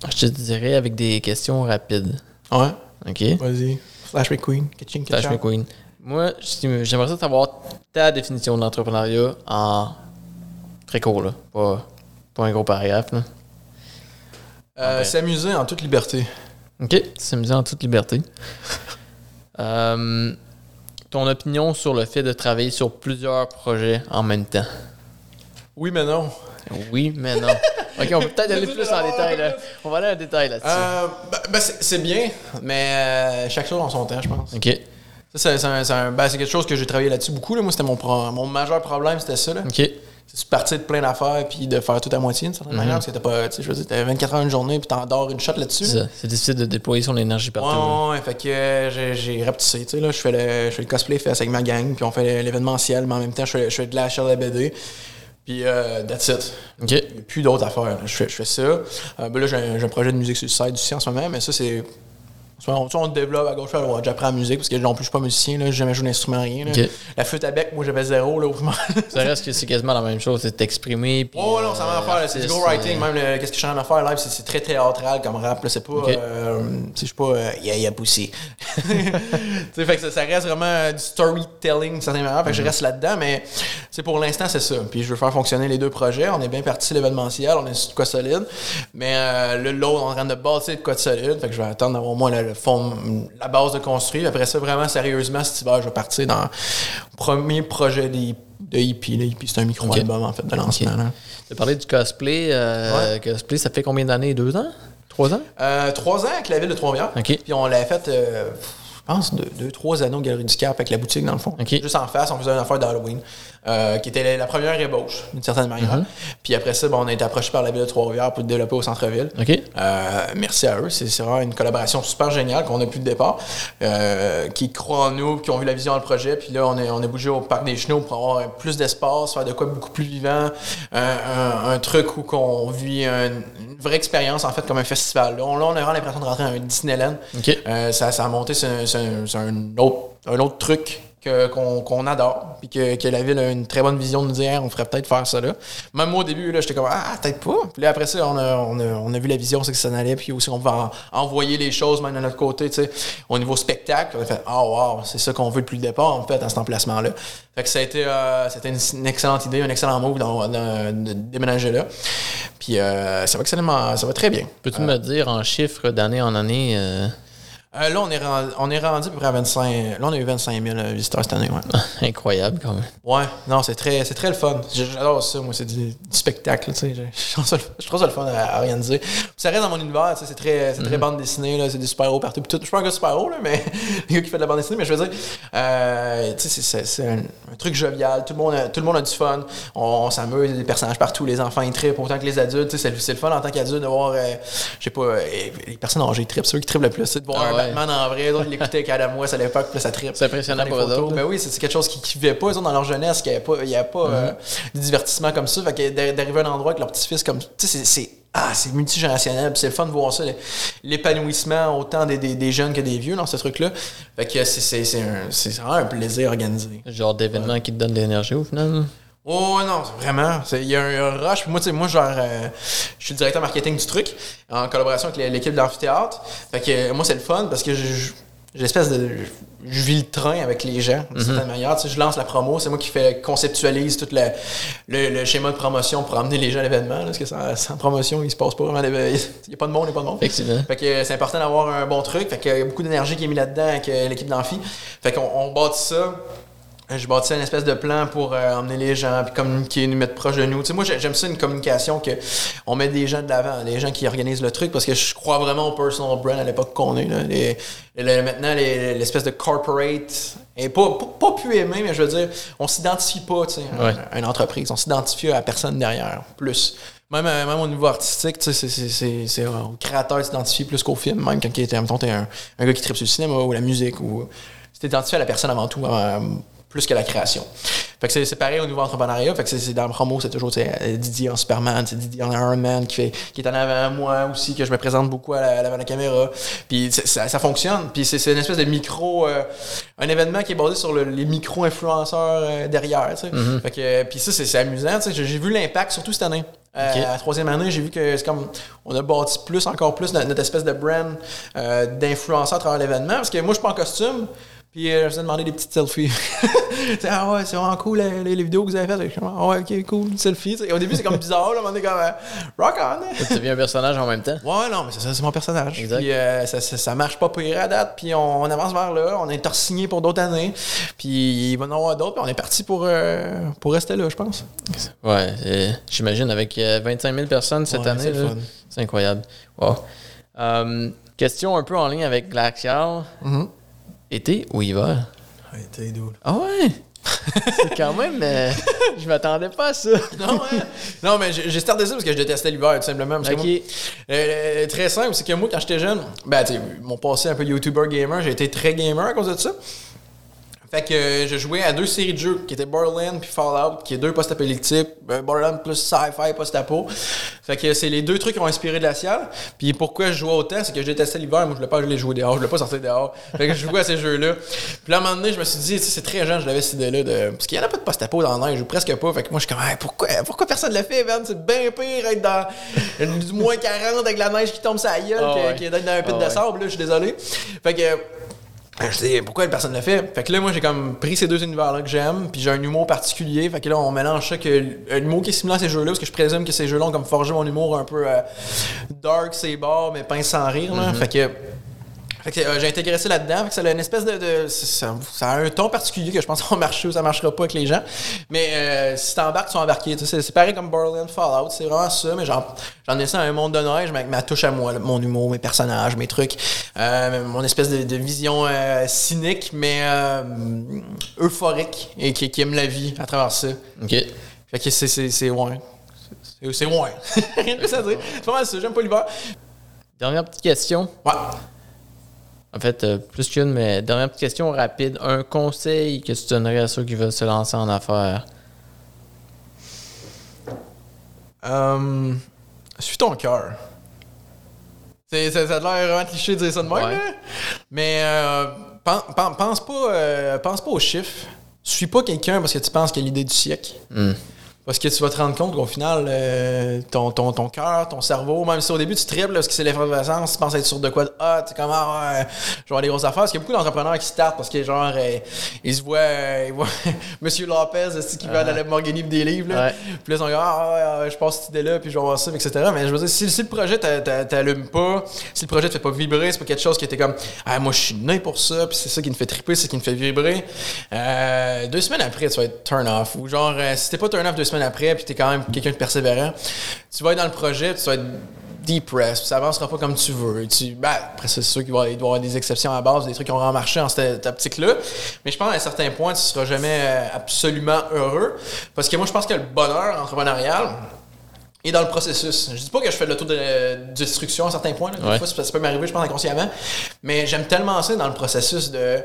je te dirais, avec des questions rapides. Ouais. OK? Vas-y. Flash McQueen. Kitching, Flash kitchen. McQueen. Moi, j'aimerais ça savoir ta définition de l'entrepreneuriat en Très court, là. Pas, pas un gros paragraphe, là. Euh, Ouais. S'amuser en toute liberté. OK. S'amuser en toute liberté. Euh, ton opinion sur le fait de travailler sur plusieurs projets en même temps? Oui, mais non. Oui, mais non. OK, on peut peut-être aller plus en détail, là. On va aller en détail là-dessus. Euh, ben, ben, c'est bien, mais euh, chaque chose en son temps, je pense. OK. Ça, c'est- c'est un- c'est un- ben, c'est quelque chose que j'ai travaillé là-dessus beaucoup. Là. Moi, c'était mon, pro- mon majeur problème, c'était ça. Là. OK. C'est partir de plein d'affaires puis de faire tout à moitié, d'une certaine manière, parce que t'as pas, tu sais, je veux dire, t'as 24 heures une journée puis t'en dors une shot là-dessus. C'est difficile de déployer son énergie partout. Ouais, ouais, fait que euh, j'ai- rapetissé, tu sais, là, je fais, le, je fais le cosplay fest avec ma gang, puis on fait l'événementiel, mais en même temps, je fais, je fais de la chair de la BD, puis euh, that's it. OK. Plus d'autres affaires. Je fais, je fais ça. Euh, ben là, j'ai un, projet de musique sur le site aussi en ce moment, mais ça, c'est... On, on développe à gauche à droite. J'apprends la musique parce que non plus, je suis pas musicien. Là, j'ai jamais joué d'instrument, rien. La flûte à bec, moi, j'avais zéro. Là. Ça reste que c'est quasiment la même chose. C'est t'exprimer. puis, Oh non, ça va en euh, faire. C'est du go artiste, writing. euh, Même le- qu'est-ce que je suis en train de faire live, c'est- c'est très théâtral comme rap. là. C'est pas. Ok. euh, je suis pas. euh, yeah, yeah, fait que ça, ça reste vraiment euh, du storytelling, d'une certaine manière. Fait que je reste là-dedans, mais c'est pour l'instant, c'est ça. Puis je veux faire fonctionner les deux projets. On est bien parti l'événementiel, on est sur de quoi solide. Mais euh, le l'autre, on est en train de bâtir de quoi de solide. Fait que je vais attendre d'avoir au moins le, le fond, la base de construire. Après ça, vraiment sérieusement, cet hiver, je vais partir dans le premier projet des- de. Là. EP, c'est un micro-album, en fait, de lancement. Tu as parlé du cosplay. euh, Cosplay, ça fait combien d'années? Deux ans? Trois ans? Euh, trois ans avec la ville de Trois-Rivières. OK. Puis on l'a fait, euh, pense, deux, deux, trois années au Galerie du Cap avec la boutique, dans le fond. Juste en face, on faisait une affaire d'Halloween, euh, qui était la, la première ébauche, d'une certaine manière. Mm-hmm. Puis après ça, bon, on a été approché par la ville de Trois-Rivières pour le développer au centre-ville. Euh, merci à eux. C'est vraiment une collaboration super géniale qu'on a depuis le départ, euh, qui croient en nous, qui ont vu la vision dans le projet. Puis là, on est, on est bougé au Parc des Chenaux pour avoir plus d'espace, faire de quoi beaucoup plus vivant. Un, truc où qu'on vit un- une vraie expérience, en fait, comme un festival. Là, on, là, on a vraiment l'impression de rentrer dans un Disneyland. Ça, ça a monté sur, sur un, autre, un autre truc qu'on adore, puis que, que la ville a une très bonne vision de nous dire on ferait peut-être faire ça là. Même moi au début, j'étais comme Ah, peut-être pas. Puis là, après ça, on a, on a, vu la vision, c'est que ça allait, puis aussi on va envoyer les choses même de notre côté, tu sais, au niveau spectacle. On a fait Ah, wow, c'est ça qu'on veut depuis le départ, en fait, à cet emplacement-là. Fait que ça a été, euh, c'était une, excellente idée, un excellent move de déménager là. Puis euh, ça va excellemment, ça va très bien. Peux-tu me dire en chiffres d'année en année euh, Euh, là, on est, rendu, on est rendu à peu près à 25. Là, on a eu 25 000 visiteurs cette année, ouais. Incroyable quand même. Ouais, non, c'est très, c'est très le fun. J'adore ça, moi, c'est du, du spectacle, tu sais. Je, trouve ça le- je trouve ça le fun à, à organiser. Ça reste dans mon univers, tu sais, c'est très, c'est très bande dessinée, là, c'est des super-héros partout. Puis tout, je suis pas un gars super-héros, là, mais le gars qui fait de la bande dessinée, mais je veux dire, euh, tu sais, c'est- un, un truc jovial, tout le monde a, tout le monde a du fun, on, on s'amuse, il y a des personnages partout, les enfants ils trippent autant que les adultes, tu sais, c'est le- fun en tant qu'adulte de voir, euh, je sais pas, euh, les personnes âgées trippent, ceux qui trippent le plus, c'est de voir Ah ouais. Batman en vrai, d'autres l'écoutaient avec Adam West à l'époque, puis ça trippe. C'est impressionnant pour photos. autres, là. Ben oui, c'est quelque chose qui ne vivaient pas, eux autres, dans leur jeunesse, qu'il n'y avait pas, il y avait pas euh, de divertissement comme ça. Fait que d'a- d'arriver à un endroit avec leur petit-fils comme. Tu sais, c'est-. Ah, c'est multigénérationnel, c'est le fun de voir ça, l'épanouissement autant des, des, des jeunes que des vieux dans ce truc-là. Fait que c'est vraiment un plaisir organisé. Genre d'événement qui te donne de l'énergie au final. Oh non, vraiment. Il y a un, rush. Moi, tu sais, moi, genre, euh, je suis le directeur marketing du truc, en collaboration avec l'équipe de l'amphithéâtre. Fait que euh, moi, c'est le fun parce que je- l'espèce de. Je vis le train avec les gens, d'une certaine manière. Tu sais, je lance la promo, c'est moi qui conceptualise tout le, le, le schéma de promotion pour amener les gens à l'événement. Parce que sans, sans promotion, il se passe pas vraiment. Il n'y a pas de monde, il n'y a pas de monde. Effectivement. Fait que euh, c'est important d'avoir un bon truc. Fait euh, y a beaucoup d'énergie qui est mis là-dedans avec l'équipe d'amphi. Fait qu'on on bâtit ça. Euh, J'ai bâti une espèce de plan pour euh, emmener les gens, puis communiquer, nous mettre proche de nous. Tu sais, moi, j'ai- j'aime ça une communication que on met des gens de l'avant, des gens qui organisent le truc, parce que je crois vraiment au personal brand à l'époque qu'on est. Là. Les- les- maintenant, les- l'espèce de corporate est pas, pas, pas plus aimé, mais je veux dire, on s'identifie pas, tu sais, à- Ouais. à une entreprise. On s'identifie à la personne derrière, plus. Même, euh, même au niveau artistique, tu sais, c'est- c'est- c'est c'est au créateur de s'identifier plus qu'au film. Même quand mettons, t'es un, un gars qui tripe sur le cinéma ou la musique, ou tu t'identifies à la personne avant tout, plus que la création. Fait que c'est- c'est pareil au niveau entrepreneuriat. Fait que c'est- dans le promo, c'est toujours euh, Didier en Superman, c'est Didier en Iron Man qui, fait, qui est en avant moi aussi, que je me présente beaucoup à la- à la caméra. Puis ça, ça fonctionne. Puis c'est c'est une espèce de micro, euh, un événement qui est basé sur le- les micro-influenceurs euh, derrière. sais. Fait que, euh, puis ça, c'est amusant. J'ai vu l'impact, surtout cette année. Euh. À la troisième année, j'ai vu que c'est comme on a bâti plus, encore plus notre, notre espèce de brand euh, d'influenceurs à travers l'événement. Parce que moi, je suis pas en costume. Puis euh, je vous ai demandé des petites selfies. Ah ouais, c'est vraiment cool les, les vidéos que vous avez faites. Ah ouais, ok, cool, selfie. Tu sais, au début, c'est comme bizarre, là, on est comme euh, rock on. Tu deviens un personnage en même temps. Ouais, non, mais c'est ça, c'est mon personnage. Exact. Puis euh, ça, ça, ça marche pas pire à date. Puis on, on avance vers là. On est signé pour d'autres années. Puis il va y en avoir d'autres. Puis on est parti pour, euh, pour rester là, je pense. Ouais, j'imagine avec euh, 25 000 personnes cette Ouais, année, c'est incroyable. Wow. Question un peu en ligne avec Glacial. Mhm. Été ou hiver? Ouais, t'es dude. Ah ouais! c'est quand même. euh, je m'attendais pas à ça. Non, ouais. non, mais j'ai starté ça parce que je détestais l'hiver, tout simplement. Parce que moi, euh, très simple, c'est que moi, quand j'étais jeune, ben, tu sais, mon passé un peu YouTuber gamer, j'ai été très gamer à cause de ça. Fait que euh, je jouais à deux séries de jeux qui étaient Borderlands puis Fallout, qui est deux post-apocalyptiques, euh, Borderlands plus sci-fi post-apo. Fait que c'est les deux trucs qui ont inspiré Glacial. Puis pourquoi je jouais autant, c'est que je détestais l'hiver, moi je voulais pas aller jouer dehors, je voulais pas sortir dehors. Fait que je jouais à ces jeux-là. Puis là, à un moment donné, je me suis dit, tu sais, c'est très jeune, je l'avais cette idée-là de. Parce qu'il y en a pas de post-apo dans la neige, ou presque pas. Fait que moi, je suis comme, Hey, pourquoi, pourquoi personne le fait, man? C'est bien pire être dans du moins 40 avec la neige qui tombe sur la gueule Ah que- ouais. que d'être dans un pit Ah de ouais. sable, là, je suis désolé. Fait que. Je sais pourquoi personne ne le fait? Fait que là, moi, j'ai comme pris ces deux univers-là que j'aime, puis j'ai un humour particulier. Fait que là, on mélange ça que un humour qui est similaire à ces jeux-là, parce que je présume que ces jeux-là ont comme forgé mon humour un peu euh, dark, c'est bar, mais pince sans rire. Là. Que. Fait que euh, j'ai intégré ça là-dedans. Ça a une espèce de. de- ça, ça a un ton particulier que je pense qu'on marche ou ça marchera pas avec les gens. Mais euh, si t'embarques, tu sont embarqués. Tu sais, C'est c'est pareil comme Borderlands Fallout. C'est vraiment ça. Mais j'en j'en ai ça un monde de neige, mais avec ma touche à moi. là, mon humour, mes personnages, mes trucs. Euh, mon espèce de, de vision euh, cynique, mais euh, euphorique. Et qui, qui aime la vie à travers ça. Ok. Fait que c'est. Ouais. C'est c'est ouais. Rien de plus à dire. C'est pas mal ça. J'aime pas l'hiver. Dernière petite question. Ouais. En fait, euh, plus qu'une, mais dernière petite question rapide. Un conseil que tu donnerais à ceux qui veulent se lancer en affaires? Euh, suis ton cœur. Ça, ça a l'air vraiment cliché de dire ça de même, Ouais. là. mais euh, pen- pen- pense, pas, euh, pense pas aux chiffres. Suis pas quelqu'un parce que tu penses qu'il a l'idée du siècle. Hmm. Parce que tu vas te rendre compte qu'au final, euh, ton, ton, ton cœur, ton cerveau, même si au début tu triples parce que c'est l'effervescence, tu penses être sûr de quoi ah, tu es comme ah, ouais, je vais avoir des grosses affaires. Parce qu'il y a beaucoup d'entrepreneurs qui startent parce que genre, euh, ils se voient, euh, ils voient Monsieur Lopez c'est qui va à la des livres. Là. Ouais. Puis là, ils sont ah, ouais, je passe cette idée-là, puis je vais voir ça, etc. Mais je veux dire, si, si le projet t'a- t'a- t'allume pas, si le projet te fait pas vibrer, c'est pas quelque chose qui était comme ah, moi je suis né pour ça, puis c'est ça qui me fait triper, c'est ça qui me fait vibrer. Deux semaines après, tu vas être turn off. Ou genre, si t'es pas turn off deux semaines après, puis t'es quand même quelqu'un de persévérant, tu vas être dans le projet, tu vas être depressed, ça avancera pas comme tu veux. Tu, ben, après, c'est sûr qu'il va, il doit y avoir des exceptions à la base, des trucs qui ont marché en cette, optique-là. Mais je pense qu'à un certain point, tu seras jamais euh, absolument heureux. Parce que moi, je pense que le bonheur entrepreneurial, et dans le processus. Je dis pas que je fais de l'autodestruction à certains points. Là. Des Ouais. fois, ça, ça peut m'arriver, je pense, inconsciemment. Mais j'aime tellement ça dans le processus de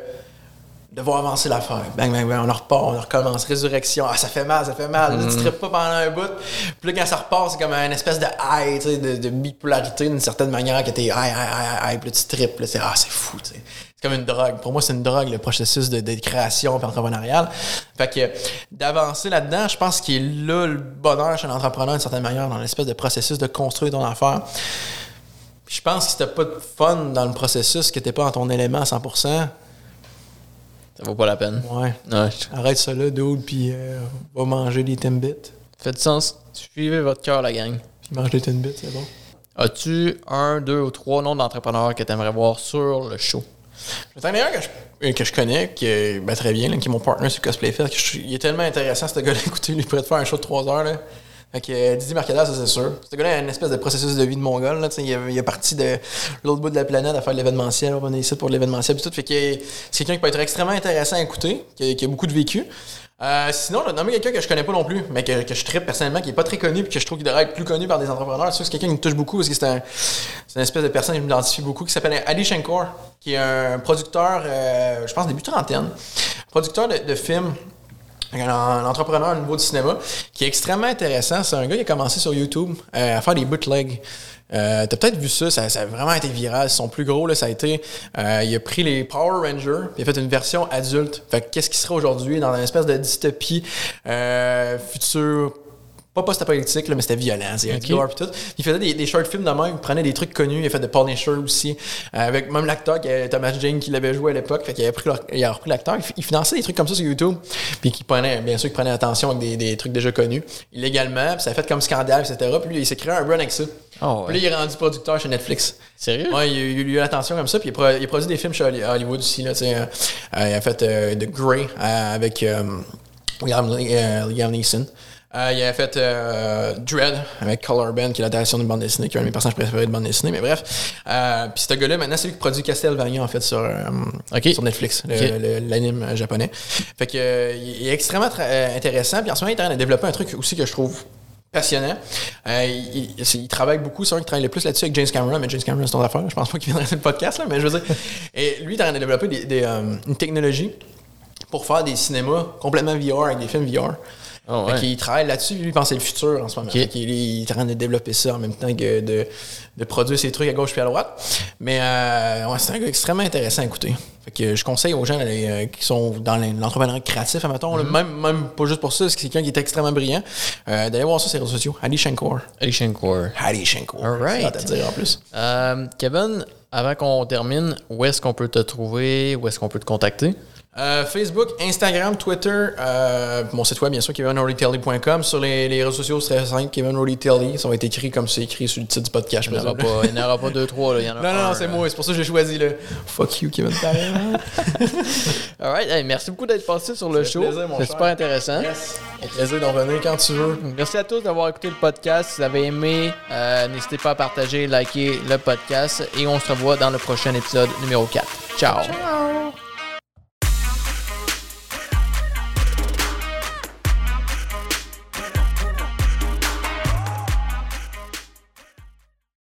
de voir avancer l'affaire. Bang, bang, bang, on repart, on recommence. Résurrection. Ah, ça fait mal, ça fait mal. Là, tu tripes pas pendant un bout. Puis là, quand ça repart, c'est comme une espèce de high, tu sais, de, de bipolarité d'une certaine manière que t'es high, high, high, high. Puis là, tu tripes. Là, c'est, ah, c'est fou, tu sais. C'est comme une drogue. Pour moi, c'est une drogue, le processus de, de création et entrepreneurial. Fait que d'avancer là-dedans, je pense qu'il est là le bonheur chez l'entrepreneur d'une certaine manière, dans l'espèce de processus de construire ton affaire. Puis je pense que si t'as pas de fun dans le processus, que t'es pas dans ton élément à 100%, Ça vaut pas la peine. ouais, Ouais. arrête ça là, dude, puis euh, va manger des Timbits. Fait du sens. Suivez votre cœur, la gang. Puis mange des Timbits, c'est bon. As-tu un, deux ou trois noms d'entrepreneurs que tu aimerais voir sur le show? J'en ai un que je, que je connais, qui est ben, très bien, là, qui est mon partner sur Cosplay Fest. il est tellement intéressant, ce gars-là. Écoutez, il pourrait te faire un show de 3 heures. Là. Fait que euh, Didier ça c'est sûr. Ce gars-là a une espèce de processus de vie de mongol. Là, il, a parti de l'autre bout de la planète à faire de l'événementiel. On est ici pour l'événementiel. Puis tout. Fait que euh, c'est quelqu'un qui peut être extrêmement intéressant à écouter, qui a, beaucoup de vécu. Euh, sinon, vais nommer quelqu'un que je connais pas non plus, mais que, je tripe personnellement, qui est pas très connu, puis que je trouve qu'il devrait être plus connu par des entrepreneurs. C'est sûr que c'est quelqu'un qui me touche beaucoup parce que c'est un, une espèce de personne qui m'identifie beaucoup, qui s'appelle Ali Shankor, qui est un producteur, euh, je pense, début trentaine, producteur de films. Un, entrepreneur au niveau du cinéma qui est extrêmement intéressant. C'est un gars qui a commencé sur YouTube euh, à faire des bootlegs. Euh, T'as peut-être vu ça, ça, ça a vraiment été viral. Son plus gros, là, ça a été. euh, il a pris les Power Rangers, il a fait une version adulte. Fait que qu'est-ce qui serait aujourd'hui dans une espèce de dystopie euh, future pas post-apocalyptique, mais c'était violent. C'est gore tout. Il faisait des, des short films de même, il prenait des trucs connus. Il a fait de Punisher aussi. euh, avec même l'acteur, Thomas Jane, qui l'avait joué à l'époque. Fait qu'il avait pris leur- il a repris l'acteur. Il, il finançait des trucs comme ça sur YouTube. Puis qui prenait, bien sûr, qu'il prenait attention avec des, des trucs déjà connus. Illégalement. Puis ça a fait comme scandale, etc. Puis lui, il s'est créé un run avec ça. Oh, Puis là, il est rendu producteur chez Netflix. Sérieux? Ouais, il, a eu- il a eu l'attention comme ça, puis il, a pro- il produit des films chez Holly- Hollywood aussi. Là, tu sais, euh, euh, il a fait euh, The Grey euh, avec Liam, Liam Neeson. Euh, il a fait euh, Dread avec Color Band, qui est l'adaptation d'une bande dessinée, qui est un de mes personnages préférés de bande dessinée, mais bref. Euh, puis ce gars-là, maintenant, c'est lui qui produit Castlevania, en fait, sur, euh, sur Netflix, l'anime japonais. Fait que, il est extrêmement intéressant, puis en ce moment, il est en train de développer un truc aussi que je trouve passionnant. Euh, il, il- c'est- il travaille beaucoup, c'est un qui travaille le plus là-dessus avec James Cameron, mais James Cameron, c'est ton affaire. Je pense pas qu'il viendrait sur le podcast, là, mais je veux dire. Et lui, il est en train de développer des- des, euh, une technologie pour faire des cinémas complètement VR avec des films VR. Oh, ouais. qu'il travaille là-dessus, lui, il pense le futur en ce moment. Il est en train de développer ça en même temps que de, de produire ses trucs à gauche puis à droite. Mais euh, ouais, c'est un gars extrêmement intéressant à écouter. Fait que je conseille aux gens euh, qui sont dans l'entrepreneuriat créatif, admettons, là, même, même pas juste pour ça, c'est quelqu'un qui est extrêmement brillant, euh, d'aller voir ça sur les réseaux sociaux. Hadi Shankar. Ali Shankar. Hadi Shankar. All right. À dire en plus. Euh, Kevin, avant qu'on termine, où est-ce qu'on peut te trouver? Où est-ce qu'on peut te contacter? Euh, Facebook, Instagram, Twitter, euh, mon site web, bien sûr, kevinrodytelly.com. Sur les, les réseaux sociaux, c'est très simple, Kevin Rodytelly. Ça va être écrit comme c'est écrit sur le titre du podcast. Il n'y en aura pas, il n'y en aura pas deux, trois. Là. Il y en a Non, non, un, non, c'est moi. C'est pour ça que j'ai choisi le Fuck you, Kevin. All right. Hey, merci beaucoup d'être passé sur le show. C'est super intéressant. yes. Plaisir d'en venir quand tu veux. Merci à tous d'avoir écouté le podcast. Si vous avez aimé, euh, n'hésitez pas à partager, liker le podcast et on se revoit dans le prochain épisode numéro 4. Ciao. Ciao.